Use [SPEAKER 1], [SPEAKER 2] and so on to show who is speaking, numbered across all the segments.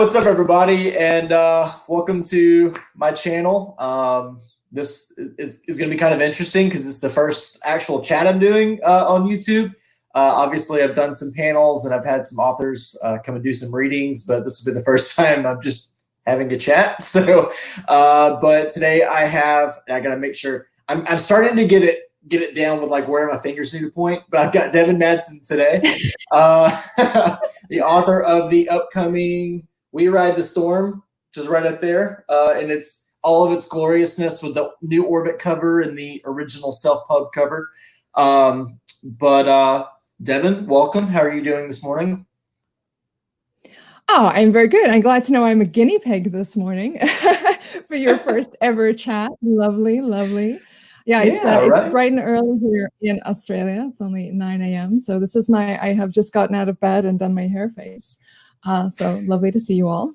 [SPEAKER 1] What's up, everybody, and uh, welcome to my channel. Um, this is, is going to be kind of interesting because it's the first actual chat I'm doing uh, on YouTube. Uh, obviously, I've done some panels and I've had some authors uh, come and do some readings, but this will be the first time I'm just having a chat. So, uh, but today I have, I got to make sure I'm, I'm starting to get it get it down with like where my fingers need to point. But I've got Devin Madson today, uh, the author of the upcoming "We Ride the Storm," which is right up there, uh, and it's all of its gloriousness with the new Orbit cover and the original self pub cover. Um, but uh, Devin, welcome. How are you doing this morning?
[SPEAKER 2] Oh, I'm very good. I'm glad to know I'm a guinea pig this morning for your first ever chat. Lovely, lovely. Yeah, it's, yeah, uh, right. it's bright and early here in Australia. It's only 9 a.m. So this is my, I have just gotten out of bed and done my hair face. Uh, so lovely to see you all.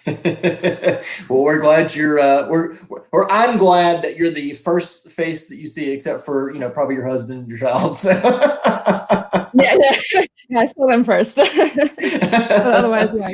[SPEAKER 1] well, we're glad you're, uh, we're, or I'm glad that you're the first face that you see, except for, you know, probably your husband and your child. So.
[SPEAKER 2] yeah, yeah, yeah, I saw them first. but otherwise, yeah,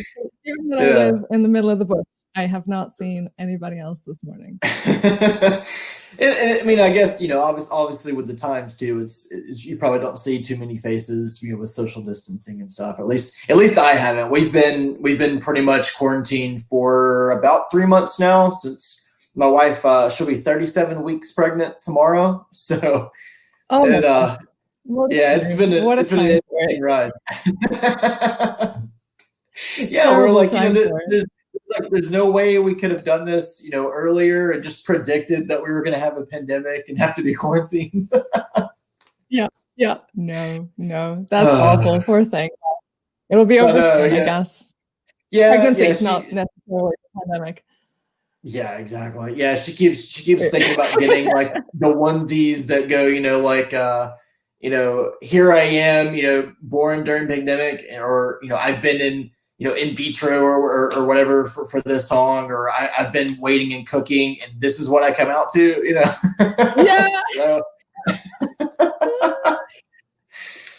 [SPEAKER 2] even yeah. I live in the middle of the bush, I have not seen anybody else this morning.
[SPEAKER 1] I mean, I guess you know, obviously, obviously with the times too, it's, it's, you probably don't see too many faces, you know, with social distancing and stuff. At least, at least I haven't. We've been we've been pretty much quarantined for about three months now since my wife uh, she'll be 37 weeks pregnant tomorrow. So,
[SPEAKER 2] oh and, uh,
[SPEAKER 1] yeah, it's been a, it's been an interesting ride. yeah, we're like you know, there's like there's no way we could have done this, you know, earlier and just predicted that we were going to have a pandemic and have to be quarantined.
[SPEAKER 2] yeah, yeah, no, no, that's uh, awful. Poor thing. It'll be over but, uh, soon, yeah. I guess.
[SPEAKER 1] Yeah,
[SPEAKER 2] pregnancy
[SPEAKER 1] yeah,
[SPEAKER 2] is not necessarily a pandemic.
[SPEAKER 1] Yeah, exactly. Yeah, she keeps she keeps thinking about getting like the onesies that go, you know, like uh, you know, here I am, you know, born during pandemic, or you know, I've been in you know, in vitro or, or, or whatever for, for this song, or I, have been waiting and cooking, and this is what I come out to, you know.
[SPEAKER 2] Yeah. so,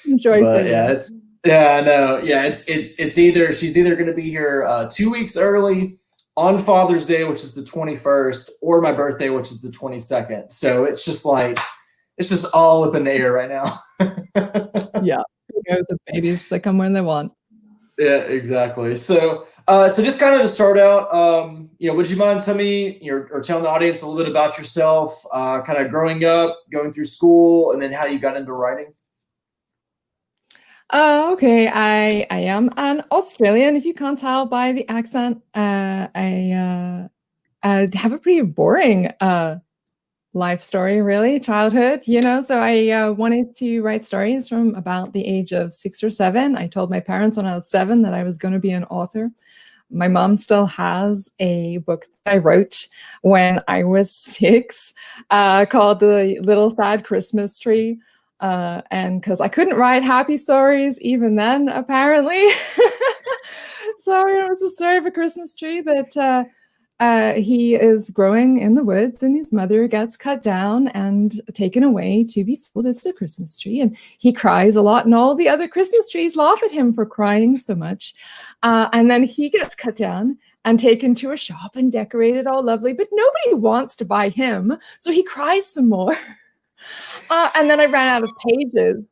[SPEAKER 2] Enjoy.
[SPEAKER 1] But yeah, it's yeah, no, yeah, it's it's it's either she's either going to be here uh, two weeks early on Father's Day, which is the twenty first, or my birthday, which is the twenty second. So it's just like it's just all up in the air right now.
[SPEAKER 2] yeah, who knows if babies they come when they want.
[SPEAKER 1] Yeah, exactly. So, uh, so just kind of to start out, um, you know, would you mind telling me, or telling the audience a little bit about yourself, uh, kind of growing up, going through school, and then how you got into writing?
[SPEAKER 2] Uh, okay, I I am an Australian. If you can't tell by the accent, uh, I uh, I have a pretty boring uh, life story, really, childhood, you know. So I uh, wanted to write stories from about the age of six or seven. I told my parents when I was seven that I was going to be an author. My mom still has a book that I wrote when I was six uh, called The Little Sad Christmas Tree. Uh, and because I couldn't write happy stories even then, apparently. so it was a story of a Christmas tree that uh, he is growing in the woods and his mother gets cut down and taken away to be sold as a Christmas tree. And he cries a lot, and all the other Christmas trees laugh at him for crying so much. Uh, and then he gets cut down and taken to a shop and decorated all lovely, but nobody wants to buy him. So he cries some more. Uh, and then I ran out of pages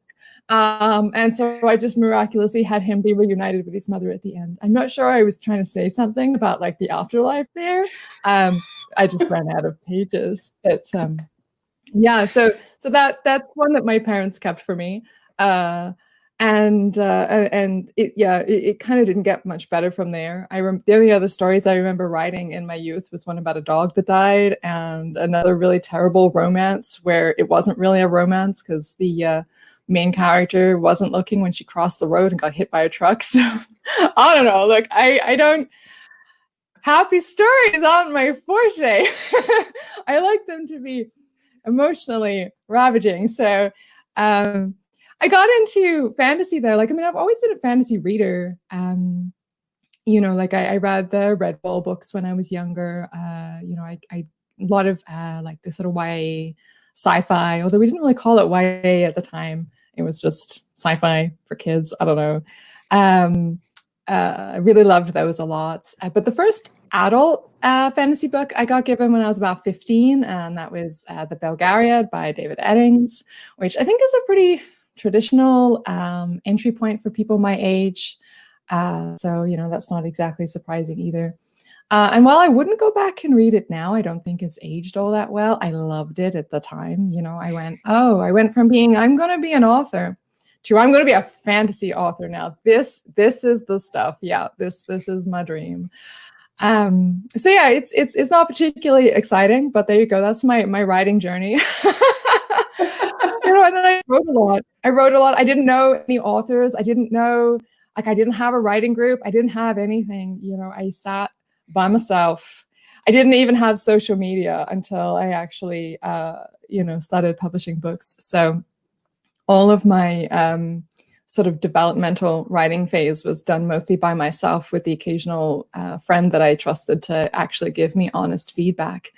[SPEAKER 2] um, and so I just miraculously had him be reunited with his mother at the end. I'm not sure I was trying to say something about like the afterlife there. Um, I just ran out of pages. But um, yeah, so so that that's one that my parents kept for me. Uh, and uh, and it yeah it, it kind of didn't get much better from there i rem- the only other stories i remember writing in my youth was one about a dog that died and another really terrible romance where it wasn't really a romance because the uh, main character wasn't looking when she crossed the road and got hit by a truck. So I don't know. Look, I I don't happy stories aren't my forte. I like them to be emotionally ravaging. So um I got into fantasy though. Like I mean, I've always been a fantasy reader. Um you know, like I, I read the Red Redwall books when I was younger. Uh, you know, I, I a lot of uh, like the sort of YA sci-fi, although we didn't really call it YA at the time. It was just sci-fi for kids. I don't know. Um, uh, I really loved those a lot. Uh, but the first adult uh, fantasy book I got given when I was about 15, and that was uh, The Belgariad by David Eddings, which I think is a pretty traditional um, entry point for people my age. Uh, so, you know, that's not exactly surprising either. Uh, and while I wouldn't go back and read it now, I don't think it's aged all that well. I loved it at the time. You know, I went, oh, I went from being, I'm going to be an author to I'm going to be a fantasy author now. This this is the stuff. Yeah, this this is my dream. Um, so yeah, it's it's it's not particularly exciting, but there you go. That's my my writing journey. you know, and then I wrote a lot. I wrote a lot. I didn't know any authors. I didn't know like I didn't have a writing group. I didn't have anything. You know, I sat by myself. I didn't even have social media until I actually, uh, you know, started publishing books. So all of my um, sort of developmental writing phase was done mostly by myself with the occasional uh, friend that I trusted to actually give me honest feedback.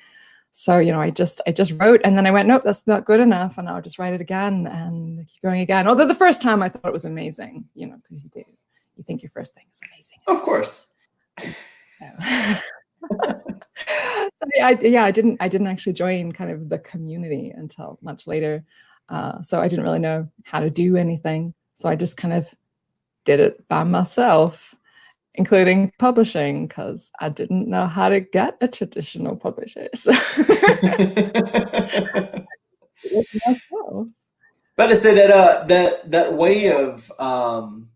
[SPEAKER 2] So, you know, I just I just wrote and then I went, nope, that's not good enough. And I'll just write it again and keep going again. Although the first time I thought it was amazing, you know, because you do you think your first thing is amazing.
[SPEAKER 1] Of course.
[SPEAKER 2] So. I, yeah, I didn't I didn't actually join kind of the community until much later. Uh, so I didn't really know how to do anything. So I just kind of did it by myself, including publishing, because I didn't know how to get a traditional publisher. So
[SPEAKER 1] but to say that uh, that that way of um,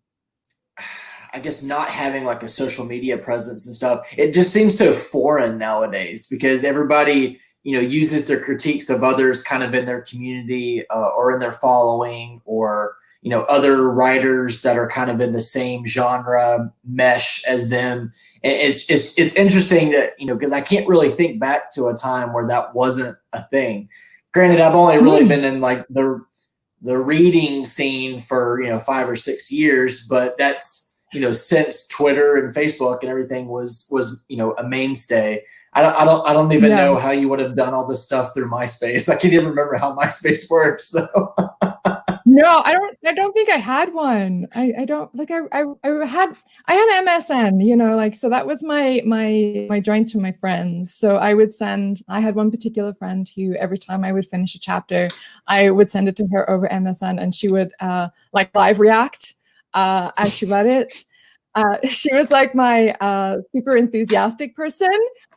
[SPEAKER 1] I guess not having like a social media presence and stuff, it just seems so foreign nowadays because everybody you know uses their critiques of others kind of in their community uh, or in their following or you know other writers that are kind of in the same genre mesh as them and it's it's it's interesting that you know because i can't really think back to a time where that wasn't a thing granted i've only really mm. been in like the the reading scene for you know five or six years but that's you know since twitter and facebook and everything was was you know a mainstay I don't, I don't, I don't even no. know how you would have done all this stuff through MySpace. I can't even remember how MySpace works. So.
[SPEAKER 2] no, I don't, I don't think I had one. I, I don't like, I, I, I had, I had MSN, you know, like, so that was my, my, my joint to my friends. So I would send, I had one particular friend who every time I would finish a chapter, I would send it to her over MSN and she would, uh, like live react, uh, as she read it. Uh, she was like my uh, super enthusiastic person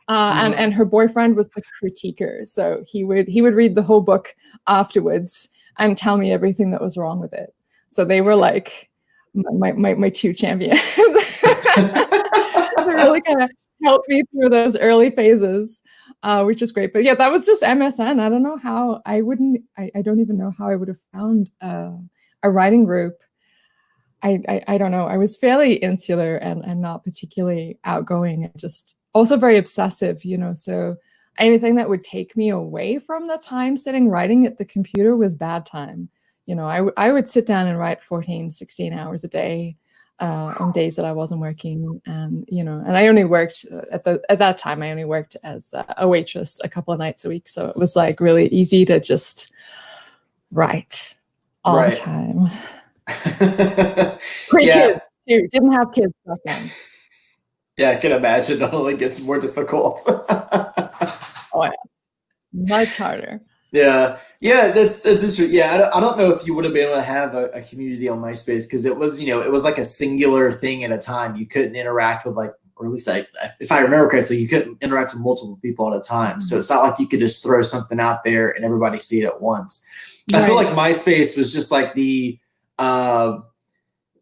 [SPEAKER 2] uh, and and her boyfriend was the critiquer. So he would he would read the whole book afterwards and tell me everything that was wrong with it. So they were like my my, my two champions. They really kind of helped me through those early phases uh, which is great. But yeah that was just msn i don't know how i wouldn't i, I don't even know how i would have found uh, a writing group I, I, I don't know. I was fairly insular and, and not particularly outgoing. and just also very obsessive, you know. So anything that would take me away from the time sitting writing at the computer was bad time. You know, I, I would sit down and write 14, 16 hours a day uh, on days that I wasn't working. And, you know, and I only worked uh, at the, at that time, I only worked as a waitress a couple of nights a week. So it was like really easy to just write all right. the time. Pre yeah. kids too. Didn't have kids back then.
[SPEAKER 1] Yeah, I can imagine it only gets more difficult.
[SPEAKER 2] oh yeah, much harder.
[SPEAKER 1] Yeah, yeah, that's that's interesting. Yeah, I don't, I don't know if you would have been able to have a, a community on MySpace because it was, you know, it was like a singular thing at a time. You couldn't interact with like, or at least I, if I remember correctly, you couldn't interact with multiple people at a time. So it's not like you could just throw something out there and everybody see it at once. Right. I feel like MySpace was just like the, uh,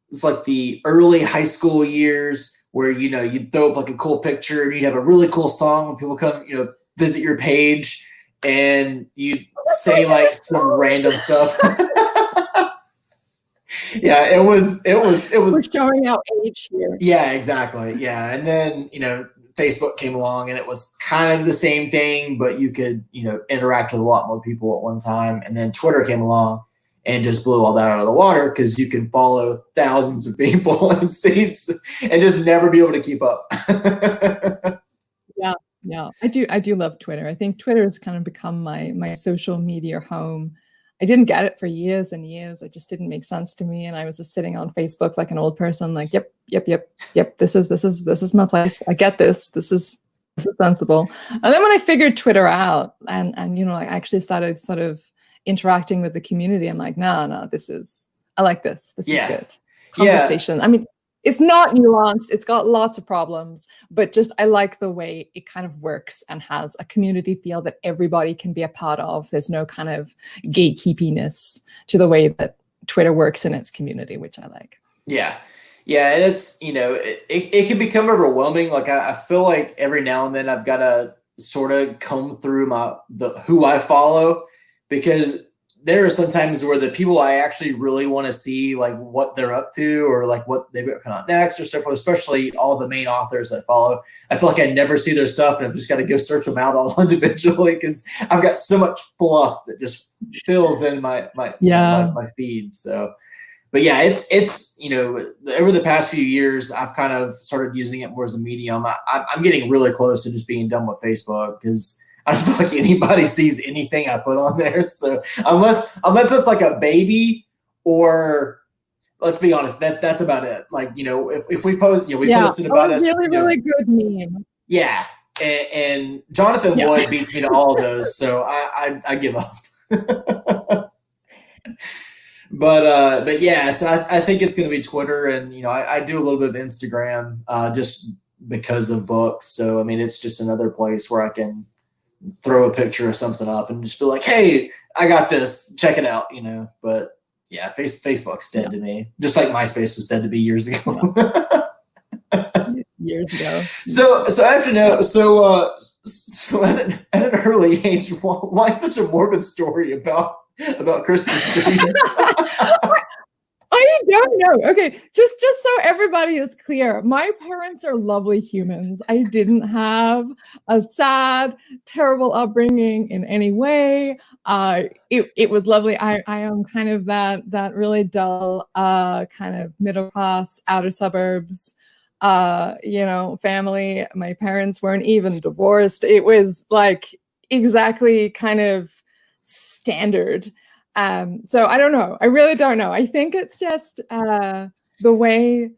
[SPEAKER 1] it's like the early high school years where you know you'd throw up like a cool picture and you'd have a really cool song when people come you know visit your page and you say like some random stuff. Yeah it was it was it was
[SPEAKER 2] We're showing out age here.
[SPEAKER 1] Yeah exactly. Yeah and then you know facebook came along and it was kind of the same thing but you could you know interact with a lot more people at one time. And then twitter came along and just blew all that out of the water because you can follow thousands of people and states and just never be able to keep up.
[SPEAKER 2] yeah, yeah, I do. I do love Twitter. I think Twitter has kind of become my my social media home. I didn't get it for years and years. It just didn't make sense to me. And I was just sitting on Facebook like an old person, like, yep, yep, yep, yep. This is this is this is my place. I get this. This is this is sensible. And then when I figured Twitter out and and you know, I actually started sort of interacting with the community, I'm like, no, no, this is I like this. This yeah. is good. Conversation. Yeah. I mean, it's not nuanced it's got lots of problems but just i like the way it kind of works and has a community feel that everybody can be a part of there's no kind of gatekeepiness to the way that twitter works in its community which i like
[SPEAKER 1] yeah yeah and it's you know it, it, it can become overwhelming like I, I feel like every now and then i've got to sort of comb through my the who i follow because there are sometimes where the people I actually really want to see like what they're up to or like what they've got coming out next or stuff, especially all the main authors I follow. I feel like I never see their stuff and I've just got to go search them out all individually because I've got so much fluff that just fills in my my
[SPEAKER 2] yeah
[SPEAKER 1] my, my feed. So but yeah, it's it's you know over the past few years I've kind of started using it more as a medium. I, I'm getting really close to just being done with Facebook because I don't feel like anybody sees anything I put on there. So unless unless it's like a baby or let's be honest, that that's about it. Like, you know, if, if we post you know, we yeah. posted about
[SPEAKER 2] oh,
[SPEAKER 1] us.
[SPEAKER 2] Really, really know, good meme.
[SPEAKER 1] Yeah. And, and Jonathan yeah. Wood beats me to all of those, so I, I, I give up. but uh but yeah, so I, I think it's gonna be Twitter and you know, I, I do a little bit of Instagram uh just because of books. So I mean it's just another place where I can throw a picture of something up and just be like, "Hey, I got this. Check it out." You know. But yeah, face, Facebook's dead yeah. to me, just like MySpace was dead to me years ago.
[SPEAKER 2] years ago.
[SPEAKER 1] So, so I have to know. So, uh, so at an, at an early age, why, why such a morbid story about about Christmas trees?
[SPEAKER 2] I don't. Okay, just just so everybody is clear, my parents are lovely humans. I didn't have a sad, terrible upbringing in any way. Uh, it it was lovely. I I am kind of that that really dull, uh, kind of middle class, outer suburbs, uh, you know, family. My parents weren't even divorced. It was like exactly kind of standard um, so I don't know. I really don't know. I think it's just uh, the way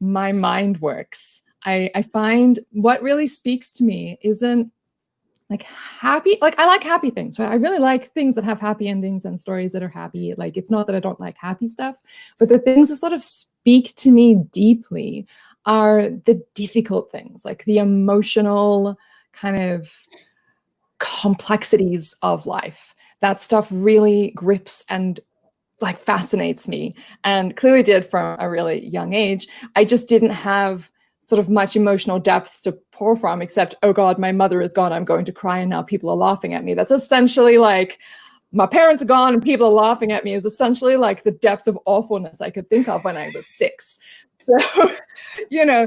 [SPEAKER 2] my mind works. I, I find what really speaks to me isn't like happy like i like happy things right i really like things that have happy endings and stories that are happy like it's not that i don't like happy stuff but the things that sort of speak to me deeply are the difficult things like the emotional kind of complexities of life that stuff really grips and like fascinates me. And clearly did from a really young age. I just didn't have sort of much emotional depth to pour from except oh god my mother is gone. I'm going to cry and now people are laughing at me. That's essentially like my parents are gone and people are laughing at me is essentially like the depth of awfulness i could think of when i was six. So you know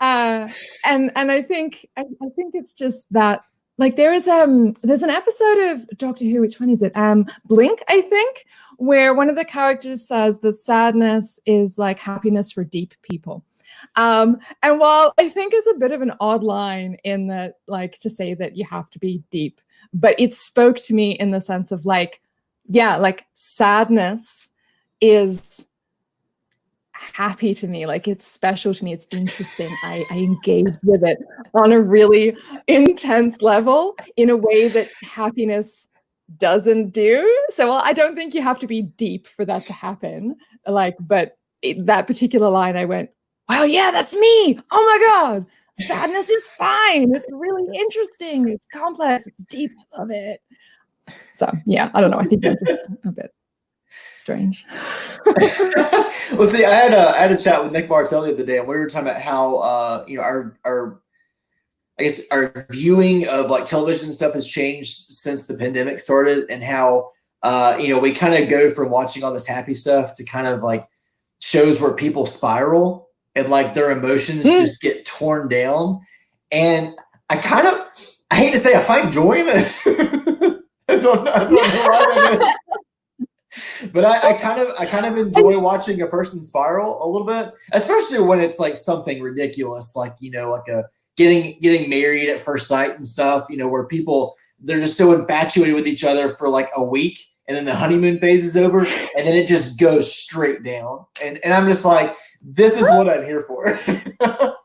[SPEAKER 2] uh and and i think I, I think it's just that like there is um there's an episode of Doctor Who, which one is it? Um Blink, I think, where one of the characters says that sadness is like happiness for deep people. Um, and while I think it's a bit of an odd line in that, like to say that you have to be deep, but it spoke to me in the sense of like, yeah, like sadness is happy to me like it's special to me it's interesting I, I engage with it on a really intense level in a way that happiness doesn't do. So well i don't think you have to be deep for that to happen like but it, that particular line i went wow yeah that's me! Oh my god! Sadness is fine! It's really interesting! It's complex! It's deep! I love it! So yeah i don't know i think just a bit strange.
[SPEAKER 1] well, see, I had a I had a chat with Nick Martell the other day, and we were talking about how uh, you know our our I guess our viewing of like television stuff has changed since the pandemic started, and how uh, you know we kind of go from watching all this happy stuff to kind of like shows where people spiral and like their emotions mm. just get torn down, and I kind of I hate to say I find joy in this. I don't, I don't know why but I, I, kind of I kind of enjoy watching a person spiral a little bit, especially when it's like something ridiculous, like you know, like a getting getting married at first sight and stuff. You know, where people they're just so infatuated with each other for like a week, and then the honeymoon phase is over, and then it just goes straight down. And and I'm just like, this is what I'm here for.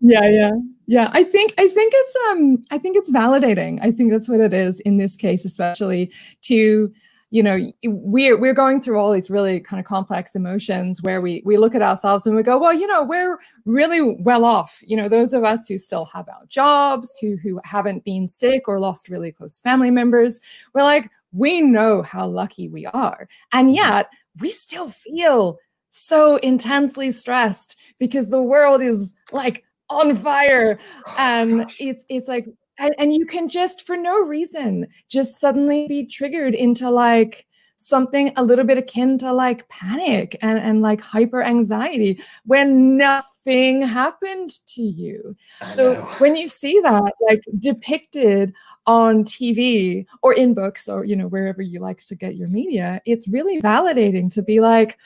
[SPEAKER 2] yeah, yeah. Yeah, I think I think it's um I think it's validating. I think that's what it is in this case, especially to you know we're we're going through all these really kind of complex emotions where we we look at ourselves and we go well you know we're really well off you know those of us who still have our jobs who who haven't been sick or lost really close family members we're like we know how lucky we are. And mm-hmm. yet we still feel so intensely stressed because the world is like on fire. And oh, it's it's like and, and you can just for no reason just suddenly be triggered into like something a little bit akin to like panic and, and like hyper anxiety when nothing happened to you. I so know. when you see that like depicted on TV or in books or you know wherever you like to get your media, it's really validating to be like,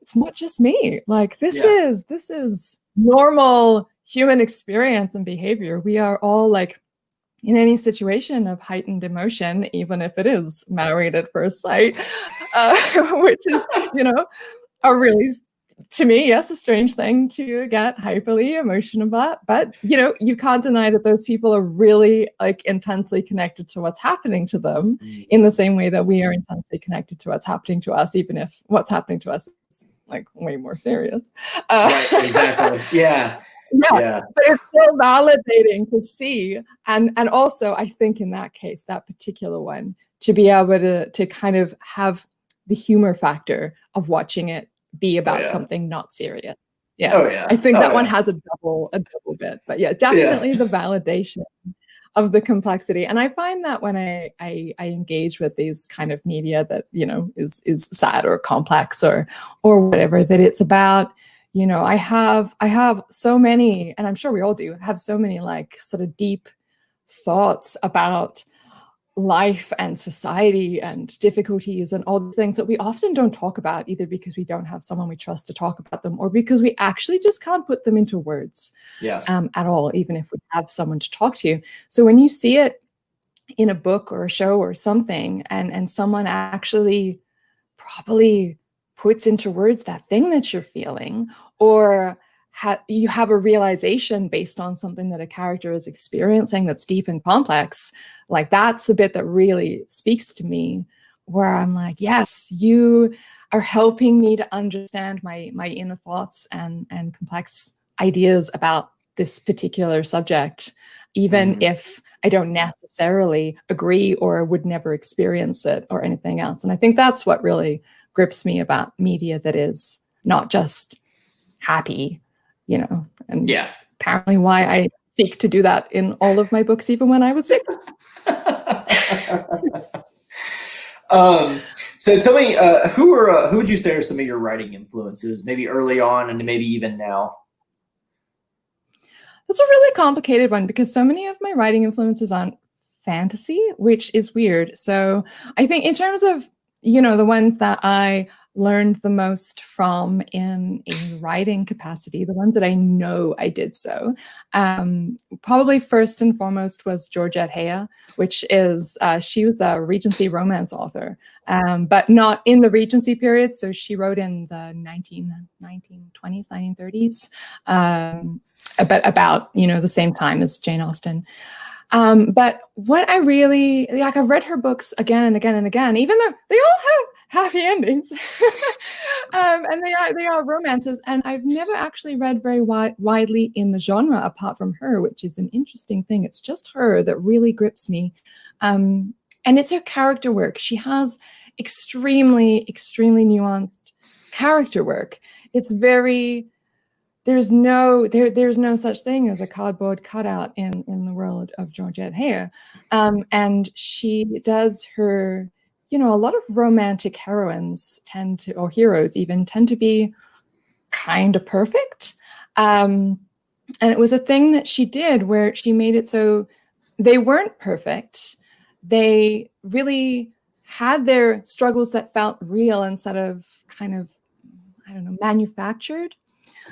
[SPEAKER 2] it's not just me. Like this yeah. is this is normal human experience and behavior. We are all like in any situation of heightened emotion, even if it is married at first sight, uh, which is, you know, a really to me, yes, a strange thing to get hyperly emotional about. But you know, you can't deny that those people are really like intensely connected to what's happening to them mm. in the same way that we are intensely connected to what's happening to us, even if what's happening to us is like way more serious.
[SPEAKER 1] Uh, right, exactly. Yeah.
[SPEAKER 2] Yeah, yeah, but it's still validating to see, and and also I think in that case, that particular one, to be able to to kind of have the humor factor of watching it be oh, about oh, yeah. something not serious. Yeah. Oh, yeah. I think oh, that yeah. one has a double a double bit. But yeah, definitely the validation of the complexity. And I find that when I, I I engage with these kind of media that, you know, is is sad or complex or or whatever, that it's about, you know, I have I have so many, and I'm sure we all do, have so many like sort of deep thoughts about life and society and difficulties and all the things that we often don't talk about either because we don't have someone we trust to talk about them or because we actually just can't put them into words
[SPEAKER 1] yeah.
[SPEAKER 2] um, at all even if we have someone to talk to so when you see it in a book or a show or something and and someone actually probably puts into words that thing that you're feeling or ha- you have a realization based on something that a character is experiencing that's deep and complex like that's the bit that really speaks to me where i'm like yes you are helping me to understand my my inner thoughts and and complex ideas about this particular subject even mm-hmm. if i don't necessarily agree or would never experience it or anything else and i think that's what really grips me about media that is not just happy you know, and
[SPEAKER 1] yeah,
[SPEAKER 2] apparently why I seek to do that in all of my books, even when I was sick.
[SPEAKER 1] um, so tell me, uh, who are uh, who would you say are some of your writing influences, maybe early on and maybe even now?
[SPEAKER 2] That's a really complicated one because so many of my writing influences aren't fantasy, which is weird. So I think in terms of you know the ones that I learned the most from in a writing capacity, the ones that I know I did so, um, probably first and foremost was Georgette Heyer, which is, uh, she was a Regency romance author, um, but not in the Regency period. So she wrote in the 19, 1920s, 1930s, um, about, you know, the same time as Jane Austen. Um, but what I really like, I've read her books again and again and again, even though they all have happy endings. Um, and they are they are romances and i've never actually read very wi- widely in the genre apart from her which is an interesting thing. It's just her that really grips me. Um, and it's her character work. She has extremely extremely nuanced character work. It's very there's no there there's no such thing as a cardboard cutout in in the world of Georgette Heyer, um, and she does her you know, a lot of romantic heroines tend to, or heroes even, tend to be kind of perfect. Um, and it was a thing that she did where she made it so they weren't perfect. They really had their struggles that felt real instead of kind of, I don't know, manufactured.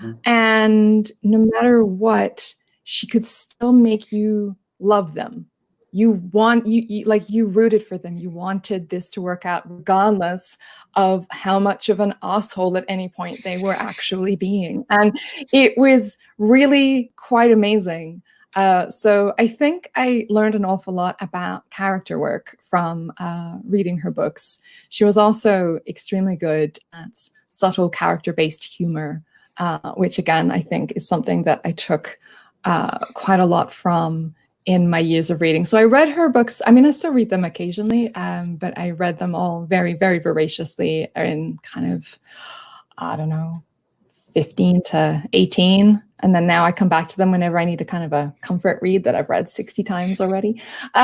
[SPEAKER 2] Mm-hmm. And no matter what, she could still make you love them. You want you, you, like you rooted for them. You wanted this to work out regardless of how much of an asshole at any point they were actually being. And it was really quite amazing. Uh, so i think i learned an awful lot about character work from uh, reading her books. She was also extremely good at subtle character based humor uh, which again i think is something that i took uh, quite a lot from in my years of reading. So I read her books. I mean, I still read them occasionally, um, but I read them all very, very voraciously in kind of, I don't know, 15 to 18. And then now I come back to them whenever I need a kind of a comfort read that I've read 60 times already.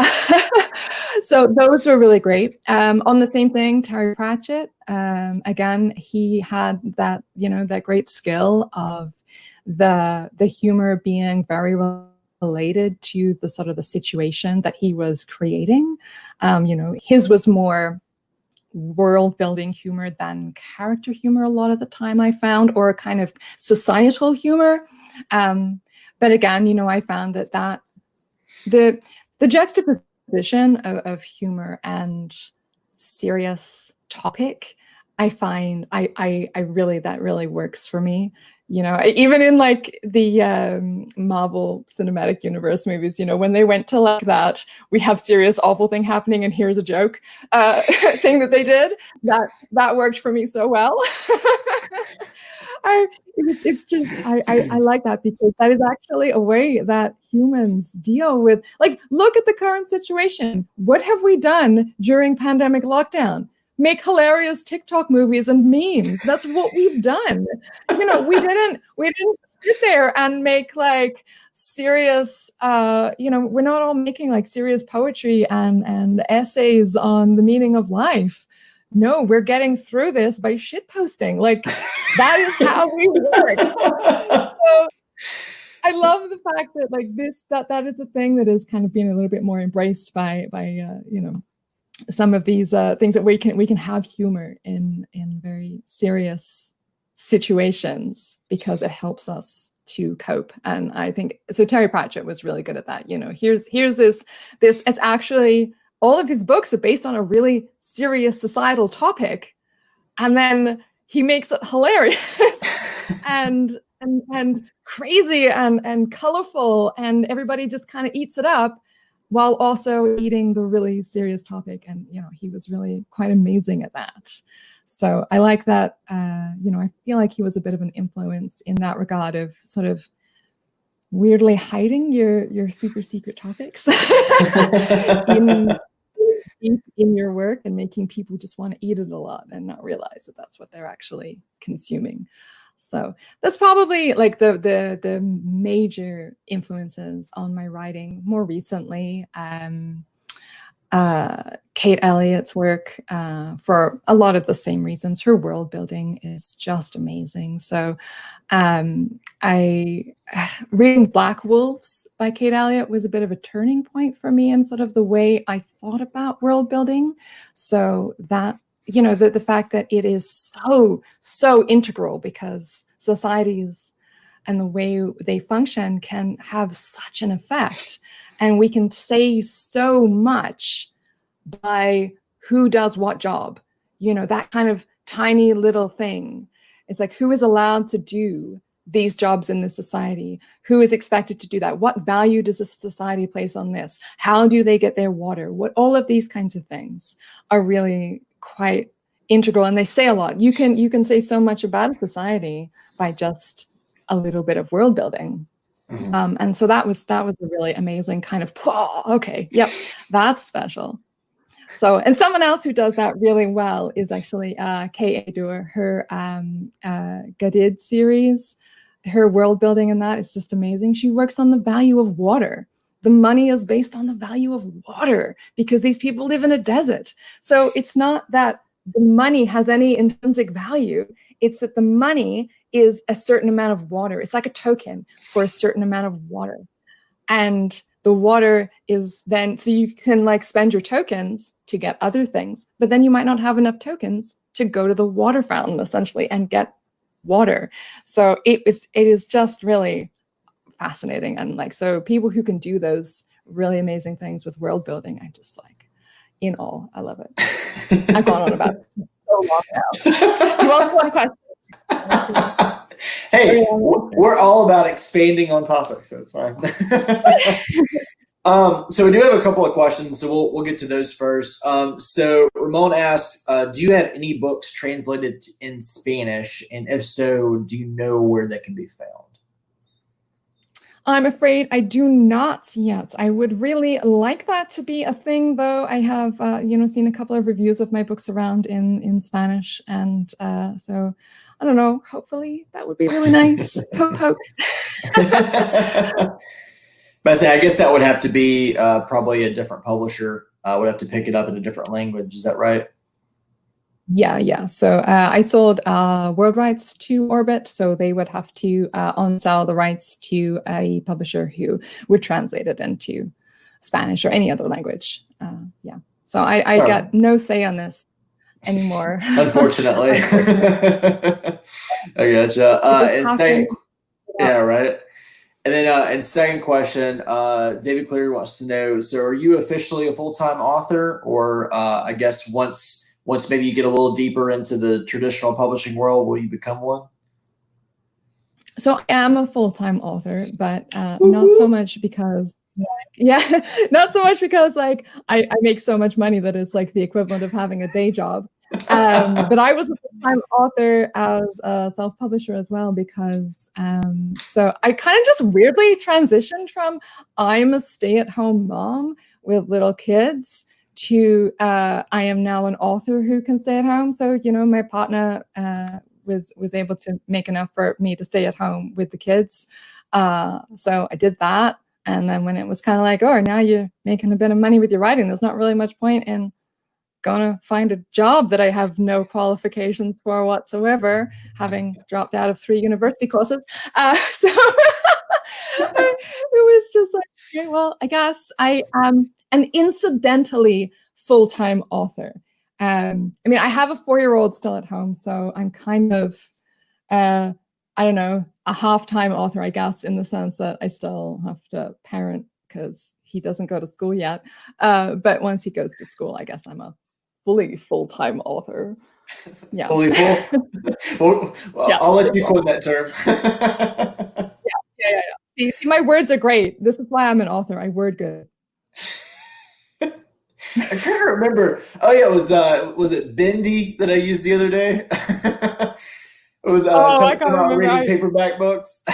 [SPEAKER 2] So those were really great. Um, on the same thing, Terry Pratchett, um, again, he had that, you know, that great skill of the the humor being very related to the sort of the situation that he was creating. Um, you know, his was more world building humor than character humor a lot of the time I found, or a kind of societal humor. Um, but again, you know, I found that that the the juxtaposition of, of humor and serious topic, I find I, I I really that really works for me. You know even in like the um, marvel cinematic universe movies you know when they went to like that we have serious awful thing happening and here's a joke uh, thing that they did that that worked for me so well I, it's just I, I, I like that because that is actually a way that humans deal with like look at the current situation what have we done during pandemic lockdown make hilarious TikTok movies and memes. That's what we've done. You know, we didn't we didn't sit there and make like serious uh you know, we're not all making like serious poetry and and essays on the meaning of life. No, we're getting through this by shit posting. Like that is how we work. so I love the fact that like this that that is the thing that is kind of being a little bit more embraced by by uh, you know some of these uh, things that we can we can have humor in in very serious situations because it helps us to cope and i think so terry pratchett was really good at that you know here's here's this this it's actually all of his books are based on a really serious societal topic and then he makes it hilarious and and and crazy and and colorful and everybody just kind of eats it up while also eating the really serious topic. And, you know, he was really quite amazing at that. So I like that, uh, you know, I feel like he was a bit of an influence in that regard of sort of weirdly hiding your your super secret topics in, in your work and making people just want to eat it a lot and not realize that that's what they're actually consuming. So that's probably like the the the major influences on my writing more recently. Um, uh, Kate Elliott's work uh, for a lot of the same reasons. Her world building is just amazing. So, um, I reading Black Wolves by Kate Elliott was a bit of a turning point for me in sort of the way I thought about world building. So that you know the, the fact that it is so so integral because societies and the way they function can have such an effect and we can say so much by who does what job you know that kind of tiny little thing. It's like who is allowed to do these jobs in the society? Who is expected to do that? What value does a society place on this? How do they get their water? What all of these kinds of things are really quite integral and they say a lot. You can you can say so much about a society by just a little bit of world building. Mm-hmm. um, and so that was that was a really amazing kind of okay yep that's special so and someone else who does that really well is actually uh K. A. Doore, her um uh Ghadid series her world building in that is just amazing she works on the value of water the money is based on the value of water because these people live in a desert. So it's not that the money has any intrinsic value. It's that the money is a certain amount of water. It's like a token for a certain amount of water. And the water is then, so you can like spend your tokens to get other things, but then you might not have enough tokens to go to the water fountain essentially and get water. So it is, it is just really fascinating. And like, so people who can do those really amazing things with world building. I'm just like in awe. I love it. I've gone on about it so long now. you want one question?
[SPEAKER 1] hey, we're all about expanding on topics, so it's fine. um, so we do have a couple of questions, so we'll we'll get to those first. Um, so Ramon asks, uh, do you have any books translated in Spanish, and if so, do you know where they can be found?
[SPEAKER 2] I'm afraid I do not yet. I would really like that to be a thing, though. I have, uh, you know, seen a couple of reviews of my books around in in Spanish, and uh, so I don't know. Hopefully, that would be really nice. poke, poke.
[SPEAKER 1] but I, say, I guess that would have to be uh, probably a different publisher. Uh, would have to pick it up in a different language. Is that right?
[SPEAKER 2] Yeah, yeah. So uh, I sold uh, world rights to Orbit, so they would have to uh, on-sell the rights to a publisher who would translate it into Spanish or any other language. Uh, yeah. So I, I oh. get no say on this anymore.
[SPEAKER 1] Unfortunately. I gotcha. Uh, and second, yeah, right. And then, uh, and second question, uh, David Cleary wants to know: So, are you officially a full-time author, or uh, I guess once once maybe you get a little deeper into the traditional publishing world, will you become one?
[SPEAKER 2] So I am a full-time author, but uh, not so much because yeah, not so much because like I, I make so much money that it's like the equivalent of having a day job. Um, but I was a full-time author as a self-publisher as well because um, so I kind of just weirdly transitioned from I'm a stay-at-home mom with little kids to uh, I am now an author who can stay at home. So you know, my partner uh, was was able to make enough for me to stay at home with the kids. Uh, so I did that, and then when it was kind of like, oh, now you're making a bit of money with your writing, there's not really much point in gonna find a job that I have no qualifications for whatsoever, having dropped out of three university courses. Uh, so it was just like, okay, well, I guess I am an incidentally full-time author. Um, I mean, I have a four-year-old still at home, so I'm kind of, uh, I don't know, a half-time author, I guess, in the sense that I still have to parent because he doesn't go to school yet. Uh, but once he goes to school, I guess I'm a fully full-time author. Yeah.
[SPEAKER 1] Fully full. well, yeah. I'll let you coin that term.
[SPEAKER 2] yeah, yeah, yeah. See, see, my words are great. This is why I'm an author. I word good.
[SPEAKER 1] I'm trying to remember. Oh yeah, it was uh was it Bendy that I used the other day? It was uh oh, talking about reading I... paperback books.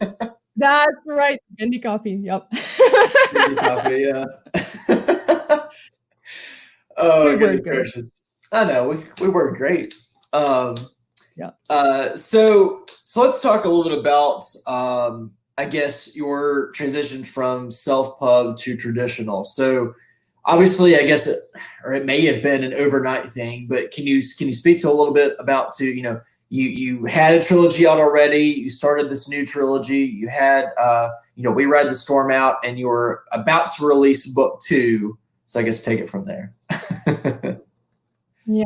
[SPEAKER 2] That's right. Bendy copy. Yep.
[SPEAKER 1] Bendy copy, yeah. oh we goodness gracious. I know, we, we were great. Um yeah. Uh so so let's talk a little bit about um I guess your transition from self pub to traditional. So obviously, I guess, it, or it may have been an overnight thing. But can you can you speak to a little bit about to you know you you had a trilogy out already. You started this new trilogy. You had uh, you know We Ride the Storm out, and you were about to release book two. So I guess take it from there.
[SPEAKER 2] yeah.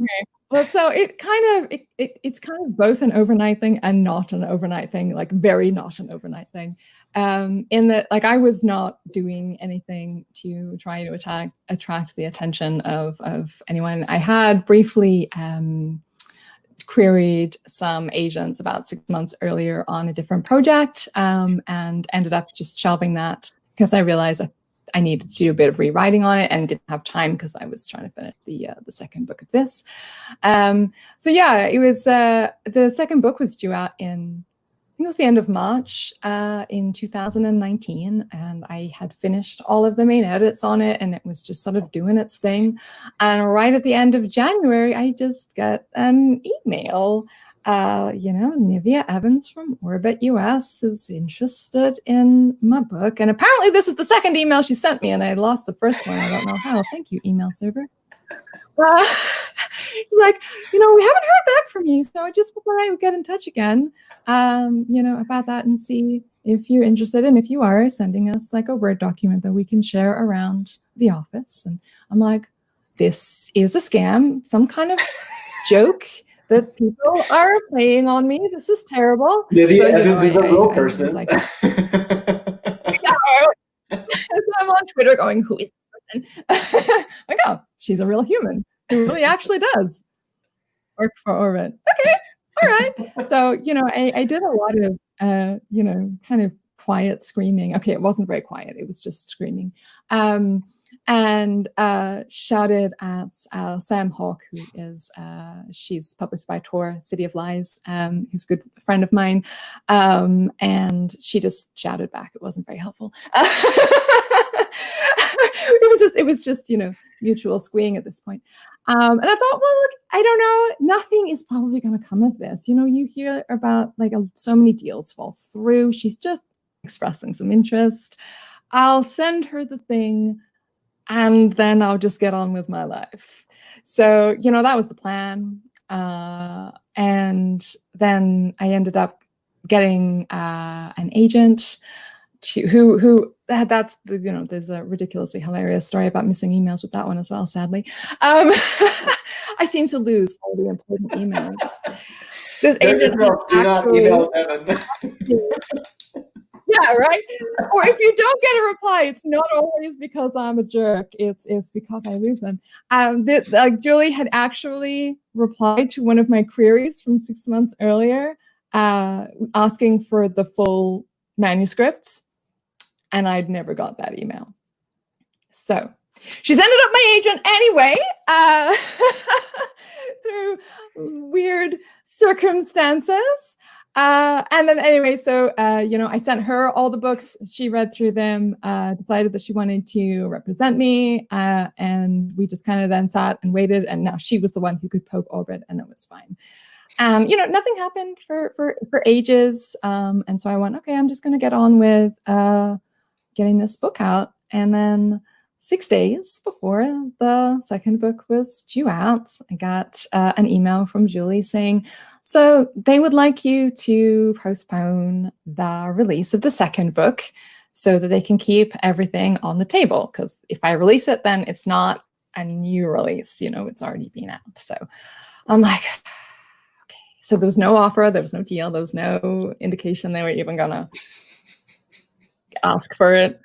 [SPEAKER 2] Okay. Well, so it kind of it, it, it's kind of both an overnight thing and not an overnight thing, like very not an overnight thing. Um, in that, like I was not doing anything to try to attack attract the attention of of anyone. I had briefly um, queried some agents about six months earlier on a different project, um, and ended up just shelving that because I realized I I needed to do a bit of rewriting on it and didn't have time because I was trying to finish the uh, the second book of this. Um, so yeah, it was uh, the second book was due out in think it was the end of March uh, in 2019, and I had finished all of the main edits on it, and it was just sort of doing its thing. And right at the end of January, I just got an email uh, you know, Nivia Evans from Orbit US is interested in my book. And apparently, this is the second email she sent me, and I lost the first one. I don't know how. Thank you, email server. Uh, he's like, you know, we haven't heard back from you, so I just thought I would get in touch again, um, you know, about that and see if you're interested. And if you are, sending us like a Word document that we can share around the office. And I'm like, this is a scam, some kind of joke that people are playing on me. This is terrible.
[SPEAKER 1] Maybe so, Evans know, is I, a real I, person. I like,
[SPEAKER 2] so I'm on Twitter going, who is this person? like, oh, she's a real human who really actually does work for Orbit. Okay, all right. So, you know, I, I did a lot of, uh, you know, kind of quiet screaming. Okay, it wasn't very quiet. It was just screaming. Um, and uh, shouted at uh, Sam Hawke, who is uh, she's published by Tor, City of Lies, um, who's a good friend of mine, um, and she just shouted back. It wasn't very helpful. it was just it was just you know mutual squeeing at this point. Um, and I thought, well, look, I don't know, nothing is probably going to come of this. You know, you hear about like a, so many deals fall through. She's just expressing some interest. I'll send her the thing and then I'll just get on with my life. So, you know, that was the plan. Uh, and then I ended up getting uh, an agent to who who that's you know there's a ridiculously hilarious story about missing emails with that one as well sadly um, i seem to lose all the important emails
[SPEAKER 1] this agent no, do not email Evan.
[SPEAKER 2] yeah, right. Or if you don't get a reply, it's not always because I'm a jerk. It's it's because I lose them. Um, like Julie had actually replied to one of my queries from six months earlier, uh, asking for the full manuscripts, and I'd never got that email. So she's ended up my agent anyway uh, through weird circumstances. Uh, and then anyway, so uh, you know, I sent her all the books. She read through them, uh, decided that she wanted to represent me, uh, and we just kind of then sat and waited. And now she was the one who could poke Orbit, and it was fine. Um, you know, nothing happened for for for ages, um, and so I went, okay, I'm just going to get on with uh, getting this book out, and then six days before the second book was due out, I got uh, an email from Julie saying, so they would like you to postpone the release of the second book so that they can keep everything on the table. Because if I release it, then it's not a new release, you know, it's already been out. So I'm like, okay. So there was no offer, there was no deal, there was no indication they were even gonna ask for it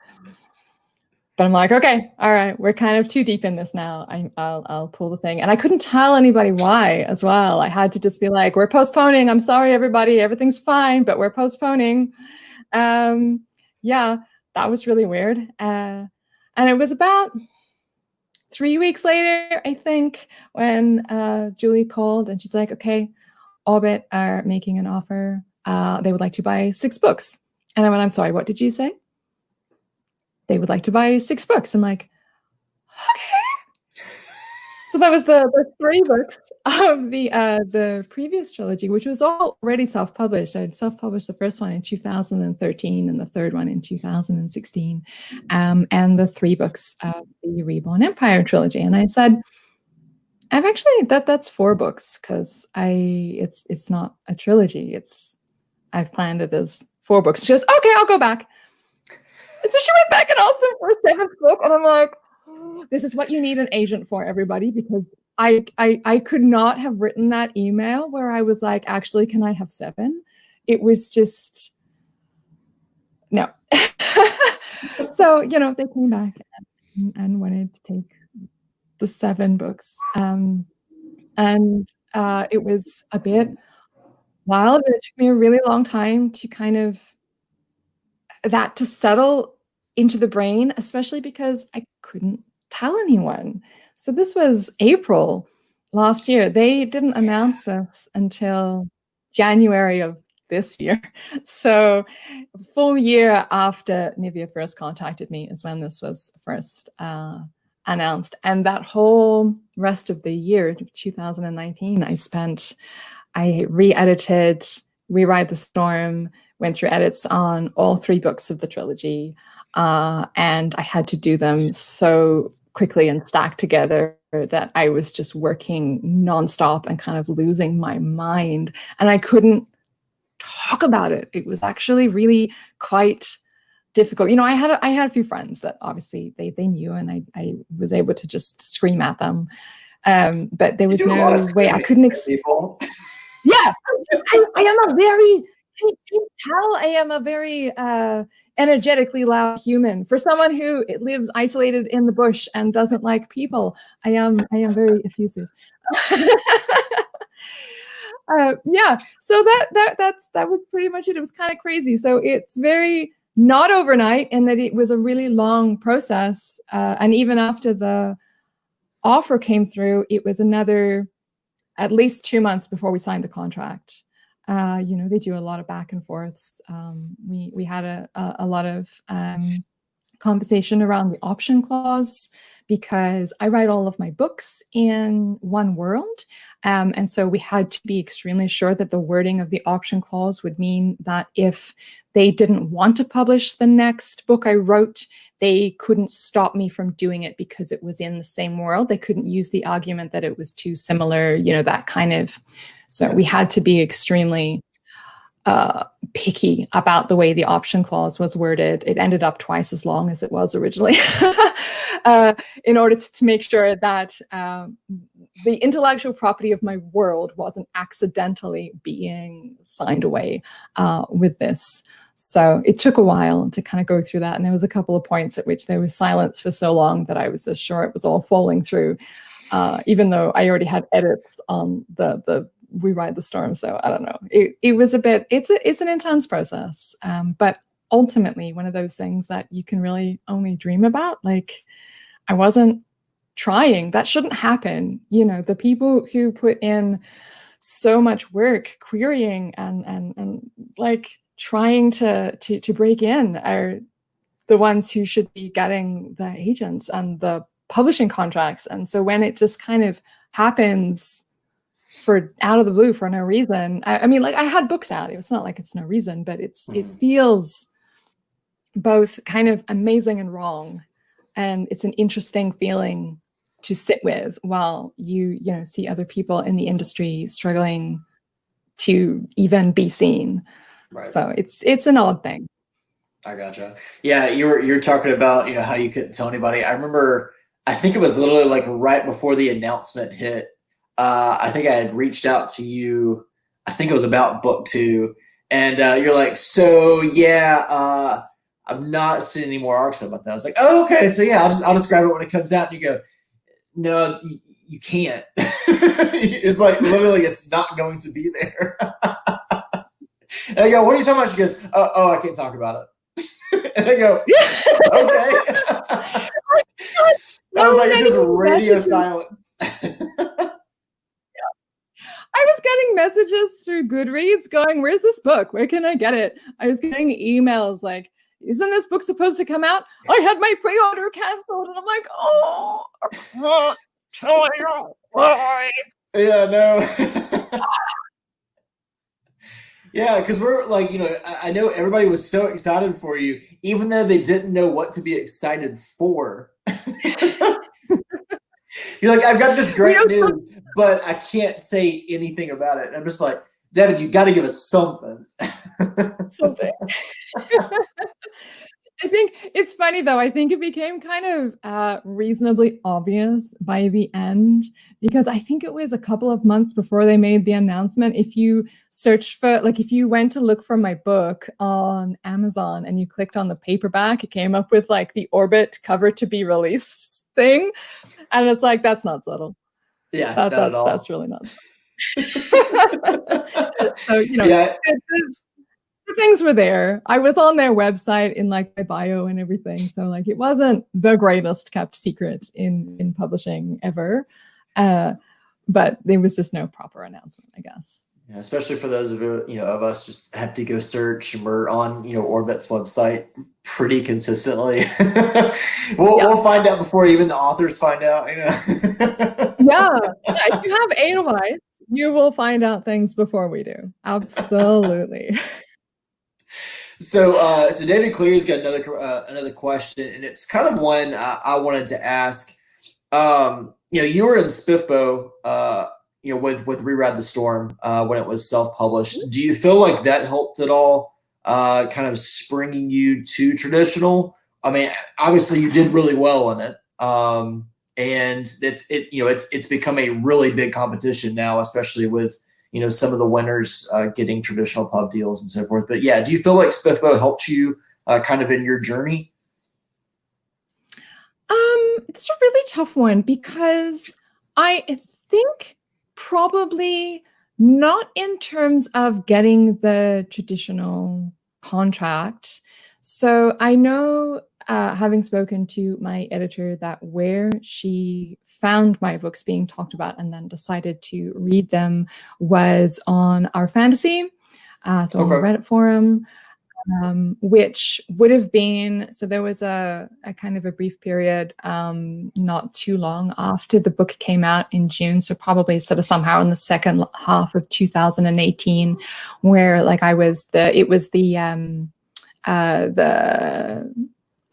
[SPEAKER 2] but I'm like, okay, all right, we're kind of too deep in this now. I, will I'll pull the thing, and I couldn't tell anybody why as well. I had to just be like, we're postponing. I'm sorry, everybody, everything's fine, but we're postponing. Um, yeah, that was really weird. Uh, and it was about three weeks later, I think, when uh, Julie called and she's like, okay, Orbit are making an offer. Uh, they would like to buy six books. And I went, I'm sorry, what did you say? They would like to buy six books. I'm like, okay. So that was the, the three books of the uh, the previous trilogy, which was already self published. I had self published the first one in 2013 and the third one in 2016, um, and the three books of the Reborn Empire trilogy. And I said, I've actually that that's four books because I it's it's not a trilogy. It's I've planned it as four books. She goes, okay, I'll go back. And so she went back and asked them for a seventh book, and I'm like, oh, this is what you need an agent for, everybody, because I, I I could not have written that email where I was like, actually, can I have seven? It was just no. so you know, they came back and, and, wanted to take the seven books, um, and uh, it was a bit wild. It took me a really long time to kind of that to settle into the brain, especially because I couldn't tell anyone. So this was April last year. They didn't announce this until January of this year. So a full year after Nivia first contacted me is when this was first uh, announced. And that whole rest of the year, 2019, I spent, I re-edited We Ride the Storm, went through edits on all three books of the trilogy. Uh, and I had to do them so quickly and stacked together that I was just working nonstop and kind of losing my mind. And I couldn't talk about it. It was actually really quite difficult. You know, I had a, I had a few friends that obviously they they knew, and I I was able to just scream at them. Um, but there was no way I couldn't. Ex- Yeah, I, I am a very can you, can you tell I am a very uh, energetically loud human. For someone who lives isolated in the bush and doesn't like people, I am I am very effusive. uh, yeah, so that that that's that was pretty much it. It was kind of crazy. So it's very not overnight, and that it was a really long process. Uh, and even after the offer came through, it was another at least two months before we signed the contract. Uh, you know, they do a lot of back and forths. Um, we we had a a, a lot of um, conversation around the option clause because I write all of my books in one world. Um, and so we had to be extremely sure that the wording of the option clause would mean that if they didn't want to publish the next book I wrote, they couldn't stop me from doing it because it was in the same world. They couldn't use the argument that it was too similar, you know, that kind of. So we had to be extremely uh, picky about the way the option clause was worded. It ended up twice as long as it was originally, uh, in order to, to, make sure that um, the intellectual property of my world wasn't accidentally being signed away uh, with this. So it took a while to kind of go through that. And there was a couple of points at which there was silence for so long that I was just sure it was all falling through. Uh, even though I already had edits on the the we ride the storm. So I don't know. It, it was a bit, it's a, it's an intense process. Um, but ultimately one of those things that you can really only dream about. Like I wasn't trying, that shouldn't happen. You know, the people who put in so much work querying and, and, and like trying to, to, to break in are the ones who should be getting the agents and the publishing contracts. And so when it just kind of happens for out of the blue for no reason. I, I, mean, like I had books out. It's not like it's no reason, but it's mm. it mm-hmm. feels both kind of amazing and wrong, and it's an interesting feeling to sit with while you you know see other people in the industry struggling to even be seen. Right. So it's it's an odd thing.
[SPEAKER 1] I gotcha. Yeah, you were you're talking about you know how you couldn't tell anybody. I remember I think it was literally like right before the announcement hit uh, I think I had reached out to you. I think it was about book two, and uh, you're like, so yeah, uh, I'm not seeing any more arcs about that. I was like, oh, okay, so yeah, I'll just I'll grab it when it comes out. And you go, no, you, you can't. it's like literally, it's not going to be there. and I go, what are you talking about? She goes, oh, oh I can't talk about it. and I go, okay. I was like, it's just radio silence.
[SPEAKER 2] I was getting messages through Goodreads going, Where's this book? Where can I get it? I was getting emails like, Isn't this book supposed to come out? I had my pre order canceled. And I'm like, Oh,
[SPEAKER 1] why. Yeah, no. yeah, because we're like, you know, I, I know everybody was so excited for you, even though they didn't know what to be excited for. You're like, I've got this great news, but I can't say anything about it. And I'm just like, Devin, you got to give us something.
[SPEAKER 2] something. I think it's funny though. I think it became kind of uh, reasonably obvious by the end because I think it was a couple of months before they made the announcement. If you search for, like, if you went to look for my book on Amazon and you clicked on the paperback, it came up with like the Orbit cover to be released thing, and it's like that's not subtle.
[SPEAKER 1] Yeah, that,
[SPEAKER 2] that's that's really not. so you know, yeah the things were there. I was on their website in like my bio and everything. So like it wasn't the greatest kept secret in in publishing ever. Uh, but there was just no proper announcement, I guess.
[SPEAKER 1] Yeah, especially for those of you know of us just have to go search. We're on you know Orbit's website pretty consistently. we'll, yeah. we'll find out before even the authors find out. You know.
[SPEAKER 2] yeah. yeah, if you have Edelweiss, you will find out things before we do. Absolutely.
[SPEAKER 1] So, uh, so David Cleary's got another uh, another question, and it's kind of one uh, I wanted to ask. Um, you know, you were in SPFBO, uh, you know, with with We Ride the Storm uh, when it was self published. Do you feel like that helped at all? Uh, kind of springing you to traditional. I mean, obviously you did really well in it, um, and it, it you know it's it's become a really big competition now, especially with you know some of the winners uh, getting traditional pub deals and so forth. But yeah, do you feel like SPFBO helped you uh, kind of in your journey?
[SPEAKER 2] Um, it's a really tough one because I think probably not in terms of getting the traditional contract. So I know, uh, having spoken to my editor, that where she found my books being talked about and then decided to read them was on r/Fantasy, uh, so okay. on the Reddit forum um, which would have been so there was a, a kind of a brief period um, not too long after the book came out in June, so probably sort of somehow in the second half of 2018, where like I was the it was the um, uh, the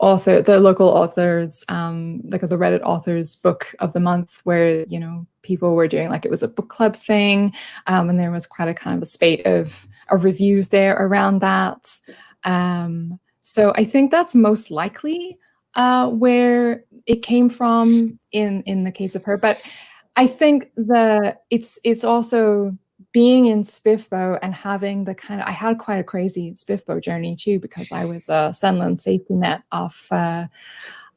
[SPEAKER 2] author the local authors um like the reddit authors book of the month where you know people were doing like it was a book club thing um and there was quite a kind of a spate of of reviews there around that. Um, so I think that's most likely uh, where it came from in in the case of her. But I think the it's it's also being in Spiffbo and having the kind of I had quite a crazy Spiffbo journey too because I was a Sunland safety net off uh,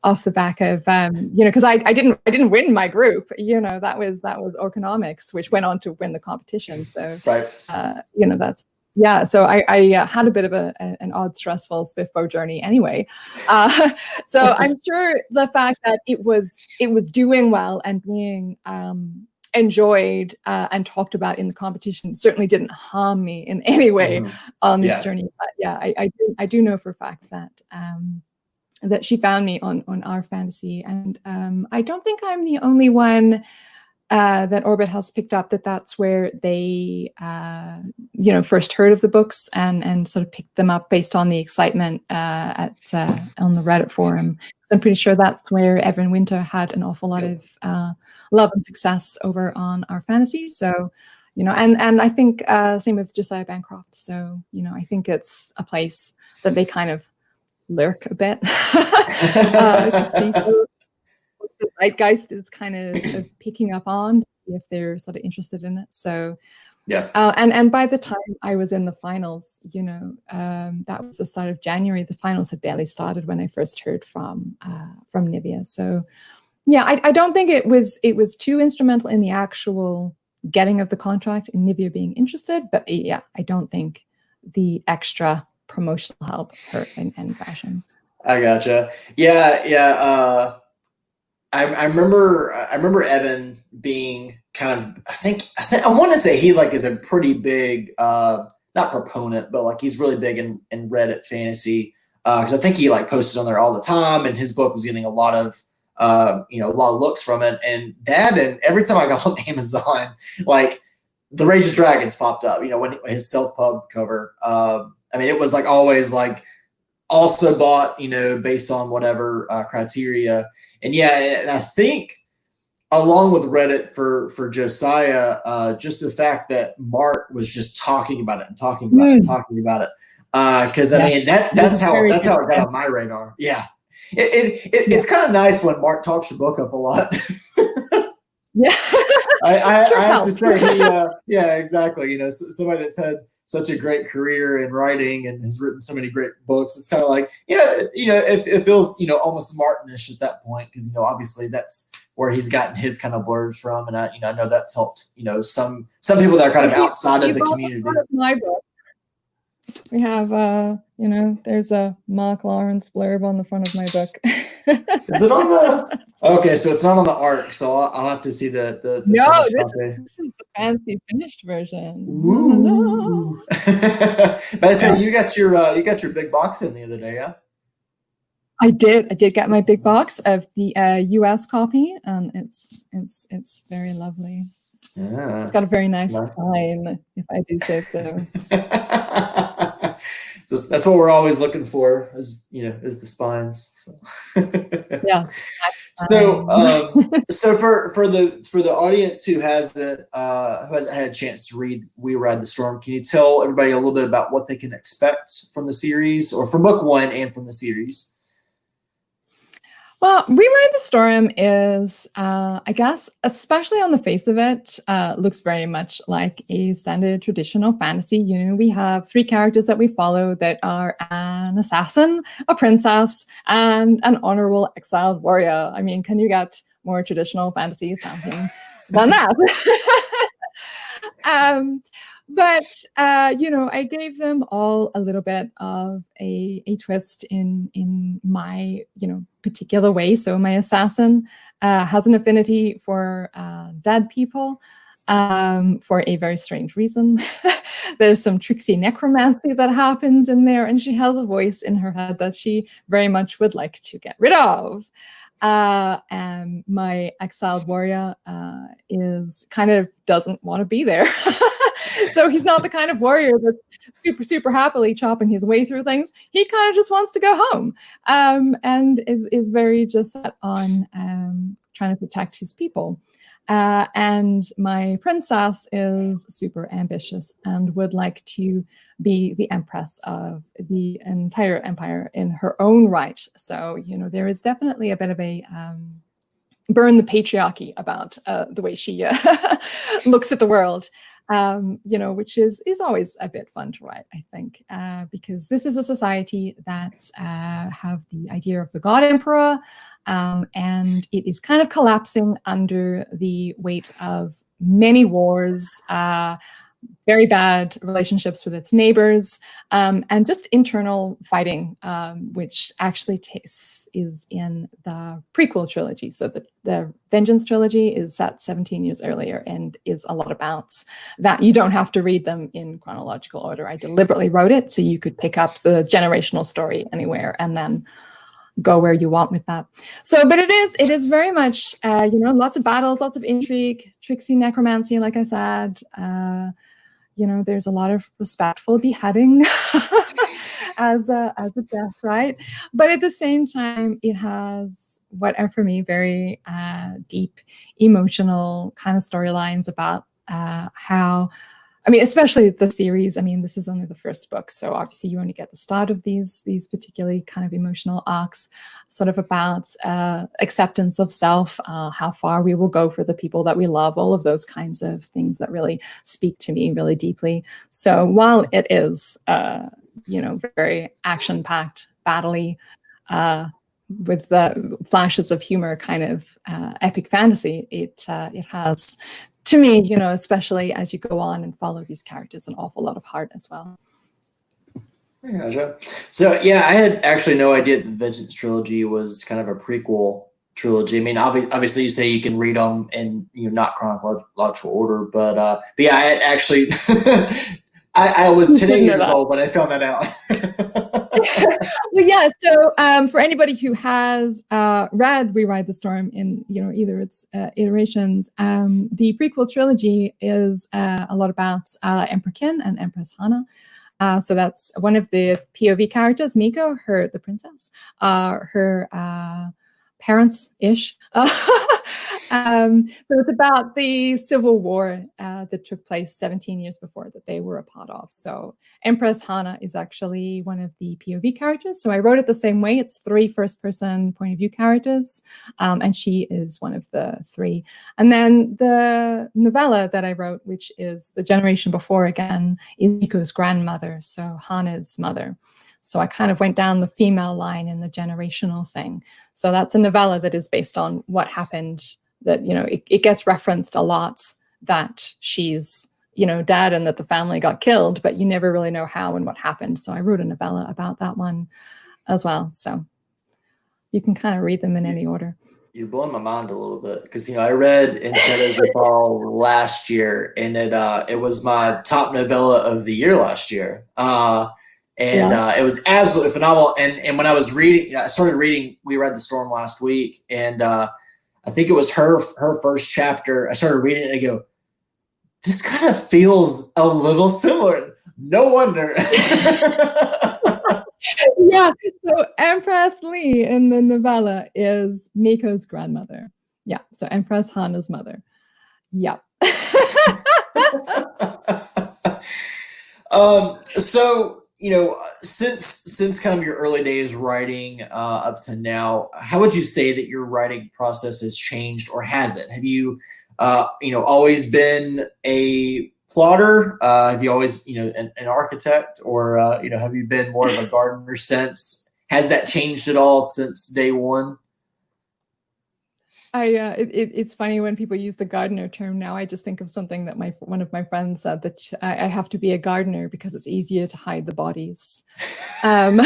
[SPEAKER 2] off the back of um, you know because I, I didn't I didn't win my group you know that was that was Orconomics which went on to win the competition. So
[SPEAKER 1] right.
[SPEAKER 2] uh, you know that's yeah so i, I uh, had a bit of a, an odd stressful spiffbo journey anyway. Uh, so i'm sure the fact that it was it was doing well and being um, enjoyed uh, and talked about in the competition certainly didn't harm me in any way mm. on this yeah. journey but yeah I, I, do, I do know for a fact that um, that she found me on on r/Fantasy and um, i don't think i'm the only one uh, that Orbit has picked up that that's where they, uh, you know, first heard of the books and and sort of picked them up based on the excitement uh, at uh, on the Reddit forum. Because I'm pretty sure that's where Evan Winter had an awful lot of uh, love and success over on r/Fantasy. So, you know, and and I think uh, same with Josiah Bancroft. So, you know, I think it's a place that they kind of lurk a bit to see. So, the zeitgeist is kind of, of picking up on if they're sort of interested in it. So
[SPEAKER 1] yeah.
[SPEAKER 2] Uh, and and by the time I was in the finals, you know, um, that was the start of January. The finals had barely started when I first heard from uh, from Nivia. So yeah, I, I don't think it was it was too instrumental in the actual getting of the contract and Nivia being interested. But yeah, I don't think the extra promotional help hurt in any fashion.
[SPEAKER 1] I gotcha. Yeah, yeah. Uh, I, I remember I remember Evan being kind of I think I think I want to say he like is a pretty big uh not proponent but like he's really big in in Reddit fantasy because uh, I think he like posted on there all the time and his book was getting a lot of uh you know a lot of looks from it. And that and every time I got on Amazon like the Rage of Dragons popped up you know when his self pub cover um I mean it was like always like also bought you know based on whatever uh, criteria and yeah, and I think along with Reddit for for Josiah, uh, just the fact that Mark was just talking about it and talking about mm. it, and talking about it, because uh, I mean that that's how that's how it got on my radar. Yeah, it, it, it it's kind of nice when Mark talks your book up a lot.
[SPEAKER 2] yeah,
[SPEAKER 1] I, I, I have to say, he, uh, yeah, exactly. You know, somebody that had such a great career in writing and has written so many great books. It's kind of like, yeah, you know, it, it feels, you know, almost Martinish at that point because, you know, obviously that's where he's gotten his kind of blurbs from. And I, you know, I know that's helped, you know, some, some people that are kind of outside of the community. Of my book.
[SPEAKER 2] We have, uh, you know, there's a Mark Lawrence blurb on the front of my book. Is
[SPEAKER 1] it on the? Okay, so it's not on the arc, so I'll, I'll have to see the the. the
[SPEAKER 2] no, this, this, is the fancy finished version.
[SPEAKER 1] Ooh. but I said you got your uh, you got your big box in the other day, yeah.
[SPEAKER 2] I did. I did get my big box of the uh, U.S. copy, and it's it's it's very lovely. Yeah, it's got a very nice spine, if I do say so.
[SPEAKER 1] that's what we're always looking for, as you know, is the spines. So.
[SPEAKER 2] yeah.
[SPEAKER 1] So, um, so for for the for the audience who hasn't uh, who hasn't had a chance to read We Ride the Storm, can you tell everybody a little bit about what they can expect from the series, or from book one and from the series?
[SPEAKER 2] Well, We Ride the Storm is, uh, I guess, especially on the face of it, uh, looks very much like a standard traditional fantasy. You know, we have three characters that we follow that are an assassin, a princess, and an honorable exiled warrior. I mean, can you get more traditional fantasy sounding than that? um, but uh, you know, I gave them all a little bit of a, a twist in in my you know particular way. So my assassin uh, has an affinity for uh, dead people um, for a very strange reason. There's some tricksy necromancy that happens in there, and she has a voice in her head that she very much would like to get rid of. Uh, and my exiled warrior uh, is kind of doesn't want to be there. so he's not the kind of warrior that's super, super happily chopping his way through things. He kind of just wants to go home um, and is, is very just set on um, trying to protect his people. Uh, and my princess is super ambitious and would like to be the empress of the entire empire in her own right. So, you know, there is definitely a bit of a um, burn the patriarchy about uh, the way she uh, looks at the world um, you know, which is is always a bit fun to write, I think, uh, because this is a society that uh, have the idea of the God Emperor, um, and it is kind of collapsing under the weight of many wars. Uh, very bad relationships with its neighbors, um, and just internal fighting, um, which actually is in the prequel trilogy. So the, the Vengeance trilogy is set 17 years earlier and is a lot about that. You don't have to read them in chronological order. I deliberately wrote it so you could pick up the generational story anywhere and then go where you want with that. So, but it is it is very much uh, you know lots of battles, lots of intrigue, tricksy necromancy, like I said. Uh, you know, there's a lot of respectful beheading as a as a death, right? But at the same time, it has what are for me very uh, deep, emotional kind of storylines about uh, how I mean, especially the series. I mean, this is only the first book, so obviously you only get the start of these these particularly kind of emotional arcs, sort of about uh, acceptance of self, uh, how far we will go for the people that we love, all of those kinds of things that really speak to me really deeply. So while it is, uh, you know, very action packed, battley. Uh, with the flashes of humor, kind of uh, epic fantasy, it uh, it has to me, you know, especially as you go on and follow these characters, an awful lot of heart as well.
[SPEAKER 1] Gotcha. So yeah, I had actually no idea that the Vengeance trilogy was kind of a prequel trilogy. I mean, obviously, you say you can read them in you know not chronological order, but uh, but yeah, I actually I, I was 10 years old when I found that out.
[SPEAKER 2] well, yeah. So um, for anybody who has uh, read We Ride the Storm in you know either its uh, iterations, um, the prequel trilogy is uh, a lot about uh, Emperor Kin and Empress Hana. Uh, so that's one of the POV characters, Miko, her the princess, uh, her parents ish. um, so it's about the civil war uh, that took place 17 years before that they were a part of. So Empress Hana is actually one of the POV characters. So I wrote it the same way. It's three first person point of view characters, um, and she is one of the three. And then the novella that I wrote, which is the generation before again, is grandmother, so Hana's mother. So I kind of went down the female line in the generational thing. So that's a novella that is based on what happened that, you know, it, it gets referenced a lot that she's, you know, dead and that the family got killed, but you never really know how and what happened. So I wrote a novella about that one as well. So you can kind of read them in any order.
[SPEAKER 1] You're blowing my mind a little bit because you know I read In Shadows Fall last year, and it uh, it was my top novella of the year last year. Uh, and yeah. uh, it was absolutely phenomenal. And and when I was reading, I started reading. We Ride the Storm last week, and uh, I think it was her her first chapter. I started reading it and I go, this kind of feels a little similar. No wonder.
[SPEAKER 2] yeah. So Empress Lee in the novella is Miko's grandmother. Yeah. So Empress Hana's mother. Yep.
[SPEAKER 1] um. So you know, since since kind of your early days writing uh, up to now, how would you say that your writing process has changed, or has it? Have you, uh, you know, always been a plotter? Uh, have you always, you know, an, an architect, or uh, you know, have you been more of a gardener since? Has that changed at all since day one?
[SPEAKER 2] I uh, it, it's funny when people use the gardener term now. I just think of something that my one of my friends said that I, I have to be a gardener because it's easier to hide the bodies. Um,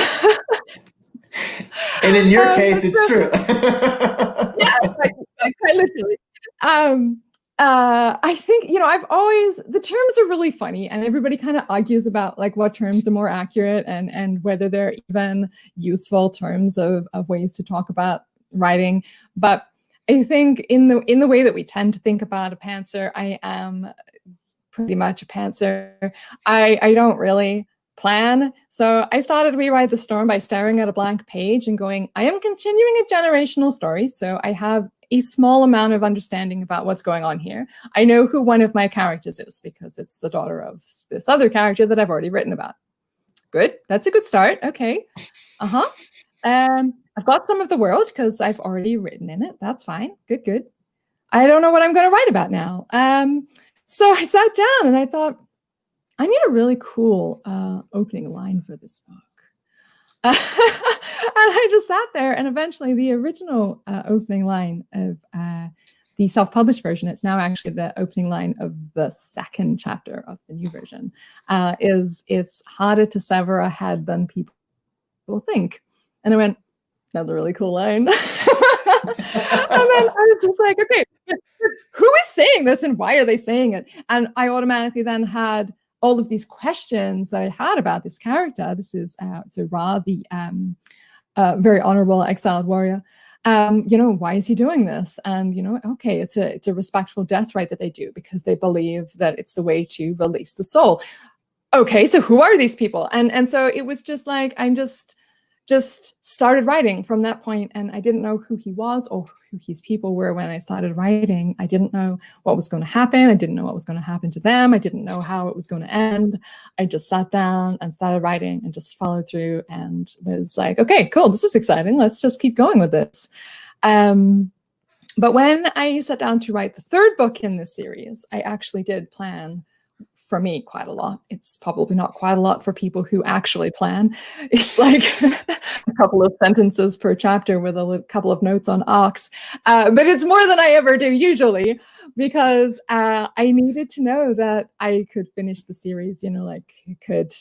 [SPEAKER 1] and in your um, case, it's true.
[SPEAKER 2] yeah, like, like, literally. Um, uh, I think you know I've always the terms are really funny, and everybody kind of argues about like what terms are more accurate and and whether they're even useful terms of of ways to talk about writing, but I think in the in the way that we tend to think about a pantser, I am pretty much a pantser. I I don't really plan. So I started We Ride the Storm by staring at a blank page and going, I am continuing a generational story. So I have a small amount of understanding about what's going on here. I know who one of my characters is because it's the daughter of this other character that I've already written about. Good. That's a good start. Okay. Uh-huh. Um, I've got some of the world because I've already written in it. That's fine. Good, good. I don't know what I'm going to write about now. Um, so I sat down and I thought, I need a really cool uh, opening line for this book. and I just sat there, and eventually, the original uh, opening line of uh, the self published version, it's now actually the opening line of the second chapter of the new version, uh, is It's harder to sever a head than people think. And I went, that's a really cool line. and then I was just like, okay, who is saying this and why are they saying it? And I automatically then had all of these questions that I had about this character. This is uh, so Rah, the um, uh, very honorable exiled warrior. Um, you know, why is he doing this? And you know, okay, it's a it's a respectful death rite that they do because they believe that it's the way to release the soul. Okay, so who are these people? And and so it was just like I'm just just started writing from that point and i didn't know who he was or who his people were when i started writing. I didn't know what was going to happen. I didn't know what was going to happen to them. I didn't know how it was going to end. I just sat down and started writing and just followed through and was like okay cool. This is exciting. Let's just keep going with this. Um, but when i sat down to write the third book in this series i actually did plan for me quite a lot. It's probably not quite a lot for people who actually plan. It's like a couple of sentences per chapter with a couple of notes on ox, Uh, but it's more than I ever do usually because uh, I needed to know that I could finish the series, you know, like could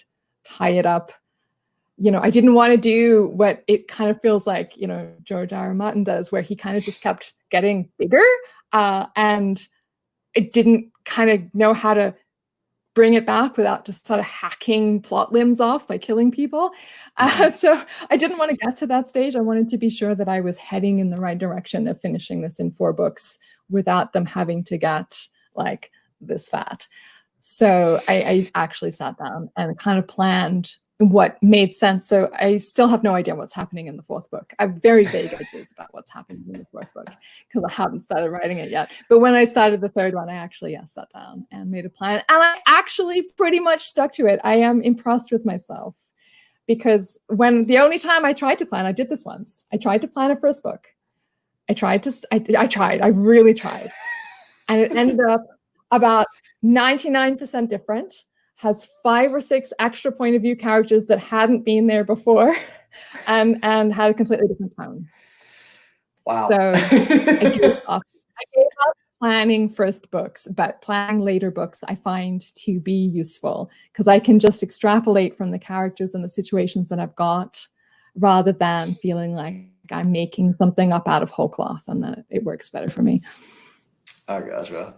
[SPEAKER 2] tie it up. You know, I didn't want to do what it kind of feels like, you know, George R. R. Martin does, where he kind of just kept getting bigger uh, and it didn't kind of know how to bring it back without just sort of hacking plot limbs off by killing people. Uh, mm-hmm. so I didn't want to get to that stage. I wanted to be sure that I was heading in the right direction of finishing this in four books without them having to get like this fat. So I, I actually sat down and kind of planned what made sense. So I still have no idea what's happening in the fourth book. I have very vague ideas about what's happening in the fourth book because I haven't started writing it yet. But when I started the third one, I actually yeah, sat down and made a plan. And I actually pretty much stuck to it. I am impressed with myself because when the only time I tried to plan, I did this once. I tried to plan a first book. I tried to, I, I tried, I really tried. And it ended up about 99% different has five or six extra point of view characters that hadn't been there before and um, and had a completely different tone.
[SPEAKER 1] Wow.
[SPEAKER 2] So I gave up. I gave up planning first books, but planning later books I find to be useful because I can just extrapolate from the characters and the situations that I've got rather than feeling like I'm making something up out of whole cloth and that it works better for me.
[SPEAKER 1] I gotcha.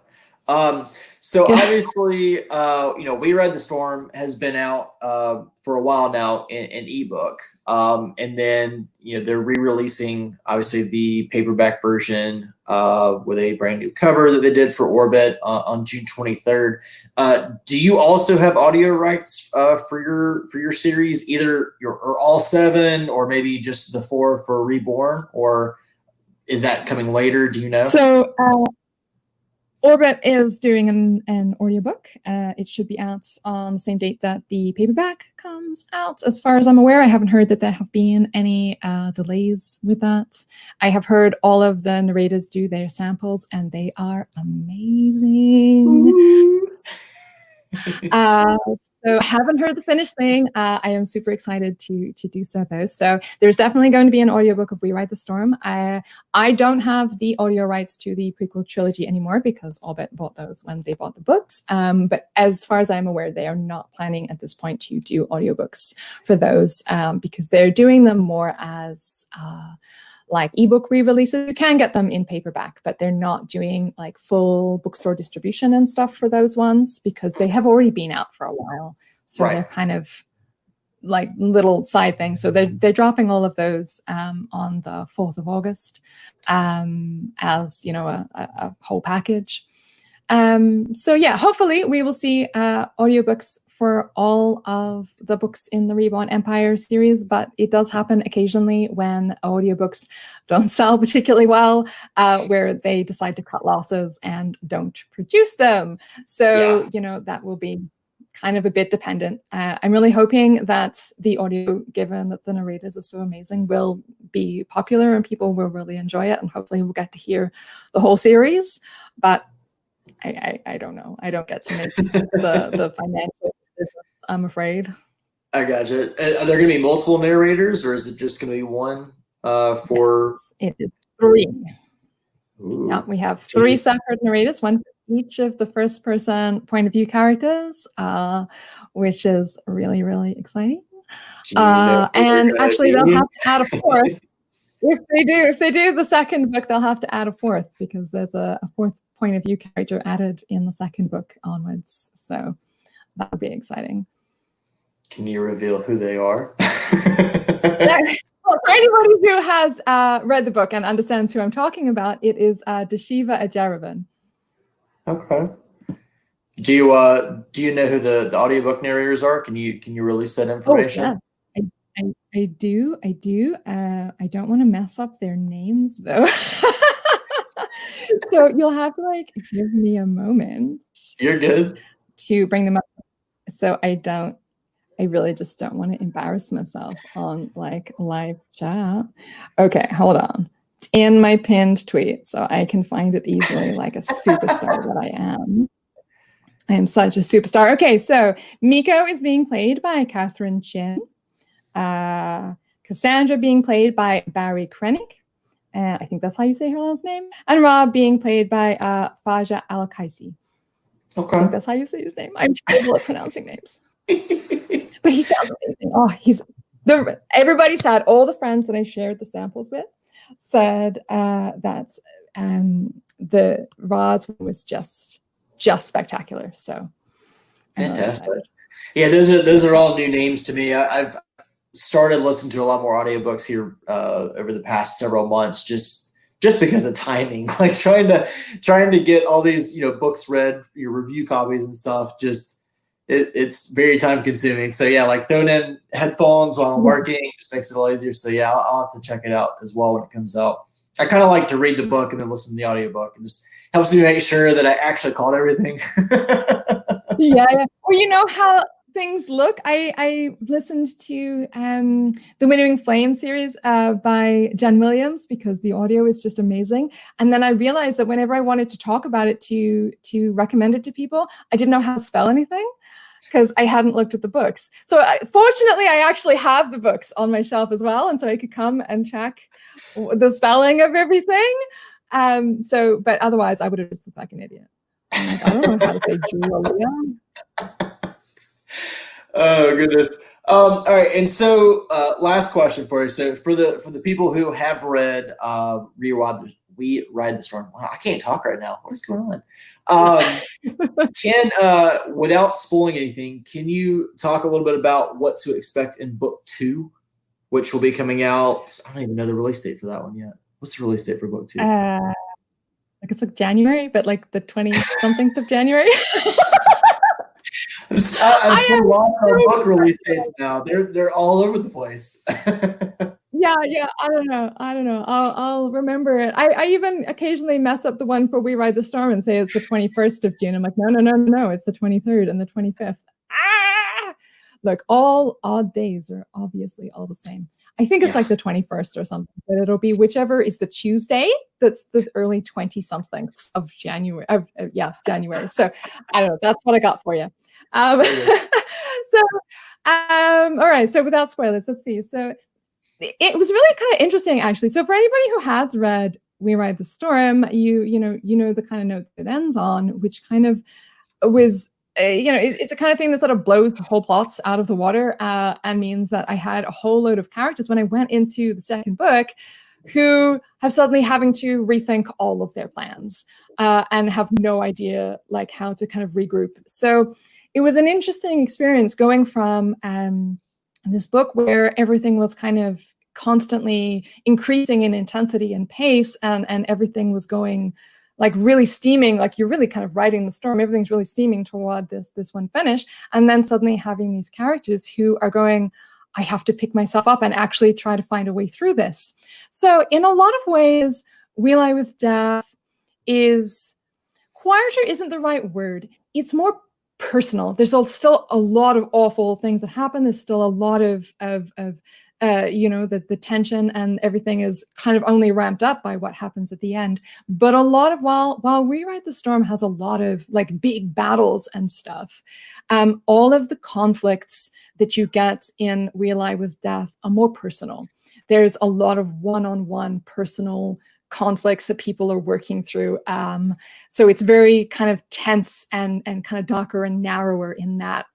[SPEAKER 1] Um, so obviously, uh, you know, We Ride the Storm has been out uh, for a while now in, in ebook, um, and then you know they're re-releasing obviously the paperback version uh, with a brand new cover that they did for Orbit uh, on June 23rd. Uh, do you also have audio rights uh, for your for your series, either your or all seven, or maybe just the four for Reborn, or is that coming later? Do you know?
[SPEAKER 2] So Orbit is doing an, an audiobook. Uh, it should be out on the same date that the paperback comes out. As far as I'm aware, I haven't heard that there have been any uh, delays with that. I have heard all of the narrators do their samples, and they are amazing. uh, so haven't heard the finished thing. Uh, I am super excited to to do so though. So there's definitely going to be an audiobook of We Ride the Storm. I I don't have the audio rights to the prequel trilogy anymore because Orbit bought those when they bought the books. Um, but as far as I'm aware, they are not planning at this point to do audiobooks for those um, because they're doing them more as uh, like ebook re-releases you can get them in paperback but they're not doing like full bookstore distribution and stuff for those ones because they have already been out for a while. So right. they're kind of like little side things. So they're, they're dropping all of those um, on the 4th of august um, as you know a, a whole package um, so yeah hopefully we will see uh, audiobooks for all of the books in the Reborn Empire series, but it does happen occasionally when audiobooks don't sell particularly well, uh, where they decide to cut losses and don't produce them. So, yeah. you know, that will be kind of a bit dependent. Uh, I'm really hoping that the audio, given that the narrators are so amazing, will be popular and people will really enjoy it. And hopefully we'll get to hear the whole series. But I, I, I don't know. I don't get to make the, the financial decisions, I'm afraid.
[SPEAKER 1] I gotcha. Are there going to be multiple narrators, or is it just going to be one uh, for?
[SPEAKER 2] It is three. Ooh. Yeah, we have three separate narrators, one for each of the first person point of view characters, uh, which is really, really exciting. Uh, and actually, they'll have to add a fourth. if they do, if they do the second book, they'll have to add a fourth because there's a, a fourth point of view character added in the second book onwards. So that would be exciting.
[SPEAKER 1] Can you reveal who they are?
[SPEAKER 2] well, for anybody who has uh, read the book and understands who I'm talking about, it is uh, Dishiva e'Jaroven.
[SPEAKER 1] Okay. Do you uh do you know who the, the audiobook narrators are? Can you can you release that information?
[SPEAKER 2] Oh, yes. I, I, I do, I do. Uh, I don't want to mess up their names though. so you'll have to like give me a moment.
[SPEAKER 1] You're good.
[SPEAKER 2] To bring them up so I don't I really just don't want to embarrass myself on like live chat. Okay, hold on. It's in my pinned tweet, so I can find it easily like a superstar that I am. I am such a superstar. Okay, so Miko is being played by Catherine Chin. Uh, Cassandra being played by Barrie Kreinik. And I think that's how you say her last name. And Rah being played by uh, Fajer Al-Kaisi. Okay. that's how you say his name. I'm terrible at pronouncing names. but he sounds amazing. Oh, he's the everybody said all the friends that I shared the samples with said uh, that um, the Roz was just just spectacular. So
[SPEAKER 1] fantastic. Yeah, those are those are all new names to me. I, have started listening to a lot more audiobooks here uh, over the past several months. Just just because of timing like trying to trying to get all these you know books read your review copies and stuff just it, it's very time consuming. So yeah like throwing in headphones while i'm mm-hmm. working just makes it a lot easier. So yeah I'll, I'll have to check it out as well when it comes out. I kind of like to read the book and then listen to the audiobook. And just helps me make sure that i actually caught everything.
[SPEAKER 2] Yeah, yeah. Well you know how things look. I, I listened to um, the Winnowing Flame series uh, by Jen Williams because the audio is just amazing. And then I realized that whenever I wanted to talk about it to to recommend it to people, I didn't know how to spell anything because I hadn't looked at the books. So I, fortunately, I actually have the books on my shelf as well, and so I could come and check the spelling of everything. Um, so, but otherwise, I would have just looked like an idiot. Like, I don't know how to say Julia
[SPEAKER 1] oh goodness. Um, all right, and so uh, last question for you. So for the for the people who have read uh, We Ride the, We Ride the Storm, wow, I can't talk right now. What is going on? Um, can uh, without spoiling anything, can you talk a little bit about what to expect in book two, which will be coming out? I don't even know the release date for that one yet. What's the release date for book two?
[SPEAKER 2] Uh, like it's like January, but like the twenty something of January.
[SPEAKER 1] I'm, I'm still lost on book release dates now. They're they're all over the place.
[SPEAKER 2] yeah, yeah. I don't know. I don't know. I'll I'll remember it. I, I even occasionally mess up the one for We Ride the Storm and say it's the 21st of June. I'm like, no, no, no, no, it's the 23rd and the 25th. Ah! Look, all odd days are obviously all the same. I think it's yeah. like the 21st or something, but it'll be whichever is the Tuesday that's the early 20 something of January. Uh, uh, yeah, January. So I don't know. That's what I got for you. Um, so, um, all right. So without spoilers, let's see. So it was really kind of interesting, actually. So for anybody who has read We Ride the Storm, you you know you know the kind of note it ends on, which kind of was you know, it's the kind of thing that sort of blows the whole plots out of the water uh, and means that I had a whole load of characters when I went into the second book who have suddenly having to rethink all of their plans uh, and have no idea like how to kind of regroup. So it was an interesting experience going from um, this book where everything was kind of constantly increasing in intensity and pace and, and everything was going like really steaming, like you're really kind of riding the storm. Everything's really steaming toward this this one finish, and then suddenly having these characters who are going, I have to pick myself up and actually try to find a way through this. So in a lot of ways, We Lie with Death is quieter isn't the right word. It's more personal. There's still a lot of awful things that happen. There's still a lot of of, of uh, you know, the, the tension and everything is kind of only ramped up by what happens at the end. But a lot of while while We Ride the Storm has a lot of like big battles and stuff, um, all of the conflicts that you get in We Lie with Death are more personal. There's a lot of one-on-one personal conflicts that people are working through. Um, so it's very kind of tense and and kind of darker and narrower in that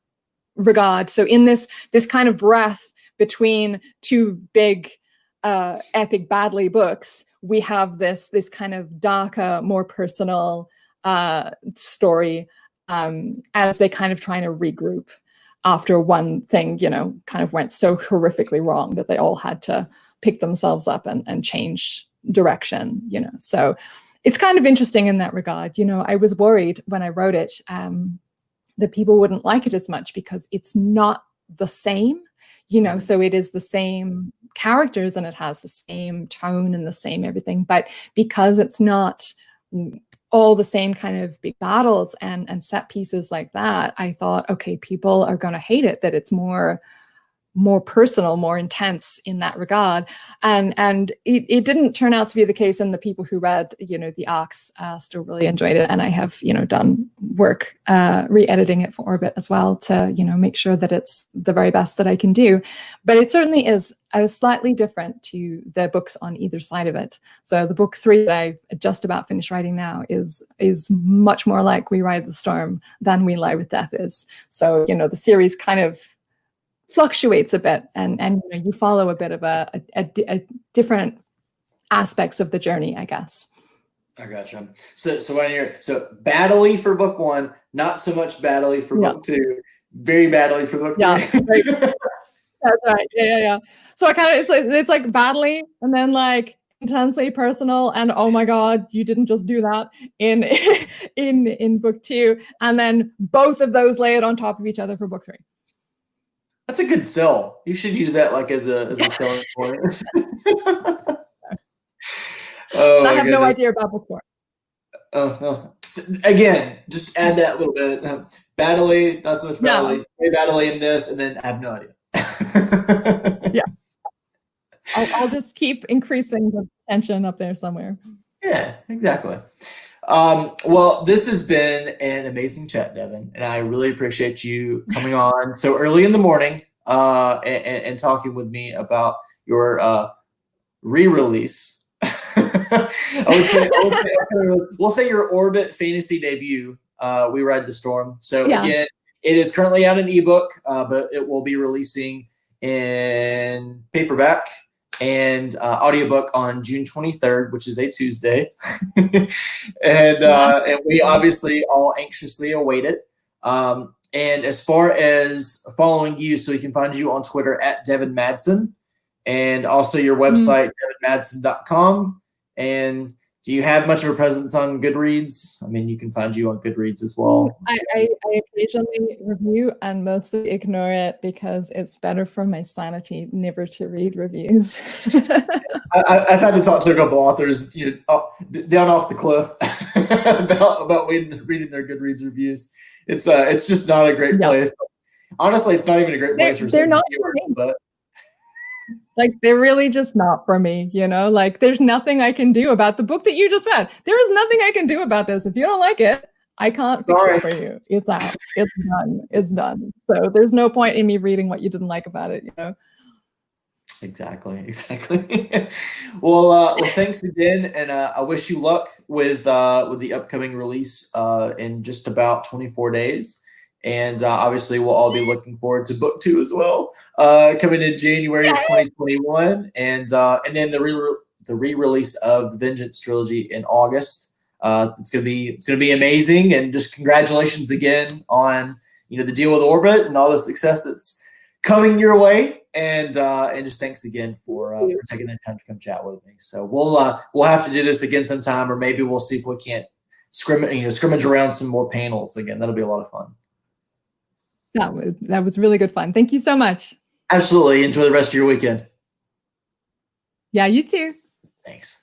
[SPEAKER 2] regard. So in this this kind of breath between two big uh, epic badly books, we have this this kind of darker, more personal uh, story um, as they kind of trying to regroup after one thing, you know, kind of went so horrifically wrong that they all had to pick themselves up and, and change direction, you know. So it's kind of interesting in that regard. You know, I was worried when I wrote it um, that people wouldn't like it as much because it's not the same you know so it is the same characters and it has the same tone and the same everything but because it's not all the same kind of big battles and and set pieces like that i thought okay people are going to hate it that it's more more personal, more intense in that regard. And and it, it didn't turn out to be the case. And the people who read, you know, the arcs uh, still really enjoyed it. And I have, you know, done work uh, re-editing it for Orbit as well to, you know, make sure that it's the very best that I can do. But it certainly is uh, slightly different to the books on either side of it. So the book three that I've just about finished writing now is is much more like We Ride the Storm than We Lie with Death is. So, you know, the series kind of fluctuates a bit and and you, know, you follow a bit of a, a, a, different aspects of the journey i guess.
[SPEAKER 1] I gotcha. So so when you're so badly for book one not so much badly for yeah. book two very badly for book yeah.
[SPEAKER 2] three. that's right. Yeah yeah yeah. So i kind of it's like it's like badly and then like intensely personal and oh my god you didn't just do that in in in book two. And then both of those layered on top of each other for book three
[SPEAKER 1] that's a good sell. You should use that like as a as a selling point.
[SPEAKER 2] oh, I have no idea about before.
[SPEAKER 1] Oh, no. So, again, just add that little bit. Um, badly, not so much badly. No. Very badly in this, and then I have no
[SPEAKER 2] idea. yeah. I'll, I'll just keep increasing the tension up there somewhere.
[SPEAKER 1] Yeah, exactly. Um, well, this has been an amazing chat, Devin, and I really appreciate you coming on so early in the morning uh, and, and talking with me about your uh, re-release. I would say, I would say we'll say your Orbit Fantasy debut. Uh, we ride the storm. So yeah. again, it is currently out in ebook, uh, but it will be releasing in paperback and uh, audiobook on June 23rd, which is a Tuesday. and uh, and we obviously all anxiously await it. Um, and as far as following you, so you can find you on Twitter at Devin Madson and also your mm-hmm. website, mm-hmm. devinmadson.com. And do you have much of a presence on Goodreads? I mean, you can find you on Goodreads as well.
[SPEAKER 2] I, I, I, occasionally review and mostly ignore it because it's better for my sanity never to read reviews.
[SPEAKER 1] I, have had to talk to a couple authors, you know, down off the cliff about about reading, reading their Goodreads reviews. It's uh, it's just not a great place. Honestly, it's not even a great place
[SPEAKER 2] they're, for they're not viewers, but like they're really just not for me, you know? Like there's nothing I can do about the book that you just read. There is nothing I can do about this. If you don't like it, I can't fix Sorry. it for you. It's out. It's done. It's done. So there's no point in me reading what you didn't like about it, you know?
[SPEAKER 1] Exactly, exactly. well, uh, well, thanks again, and uh, I wish you luck with uh, with the upcoming release uh, in just about 24 days and uh, obviously we'll all be looking forward to book two as well, uh, coming in January of 2021, and uh, and then the re the re-release of the Vengeance trilogy in August. Uh, it's gonna be it's gonna be amazing, and just congratulations again on you know the deal with Orbit and all the success that's coming your way, and uh, and just thanks again for, uh, for taking the time to come chat with me. So we'll uh, we'll have to do this again sometime, or maybe we'll see if we can't scrimmage you know scrimmage around some more panels again. That'll be a lot of fun.
[SPEAKER 2] That was that was really good fun. Thank you so much.
[SPEAKER 1] Absolutely. Enjoy the rest of your weekend.
[SPEAKER 2] Yeah, you too.
[SPEAKER 1] Thanks.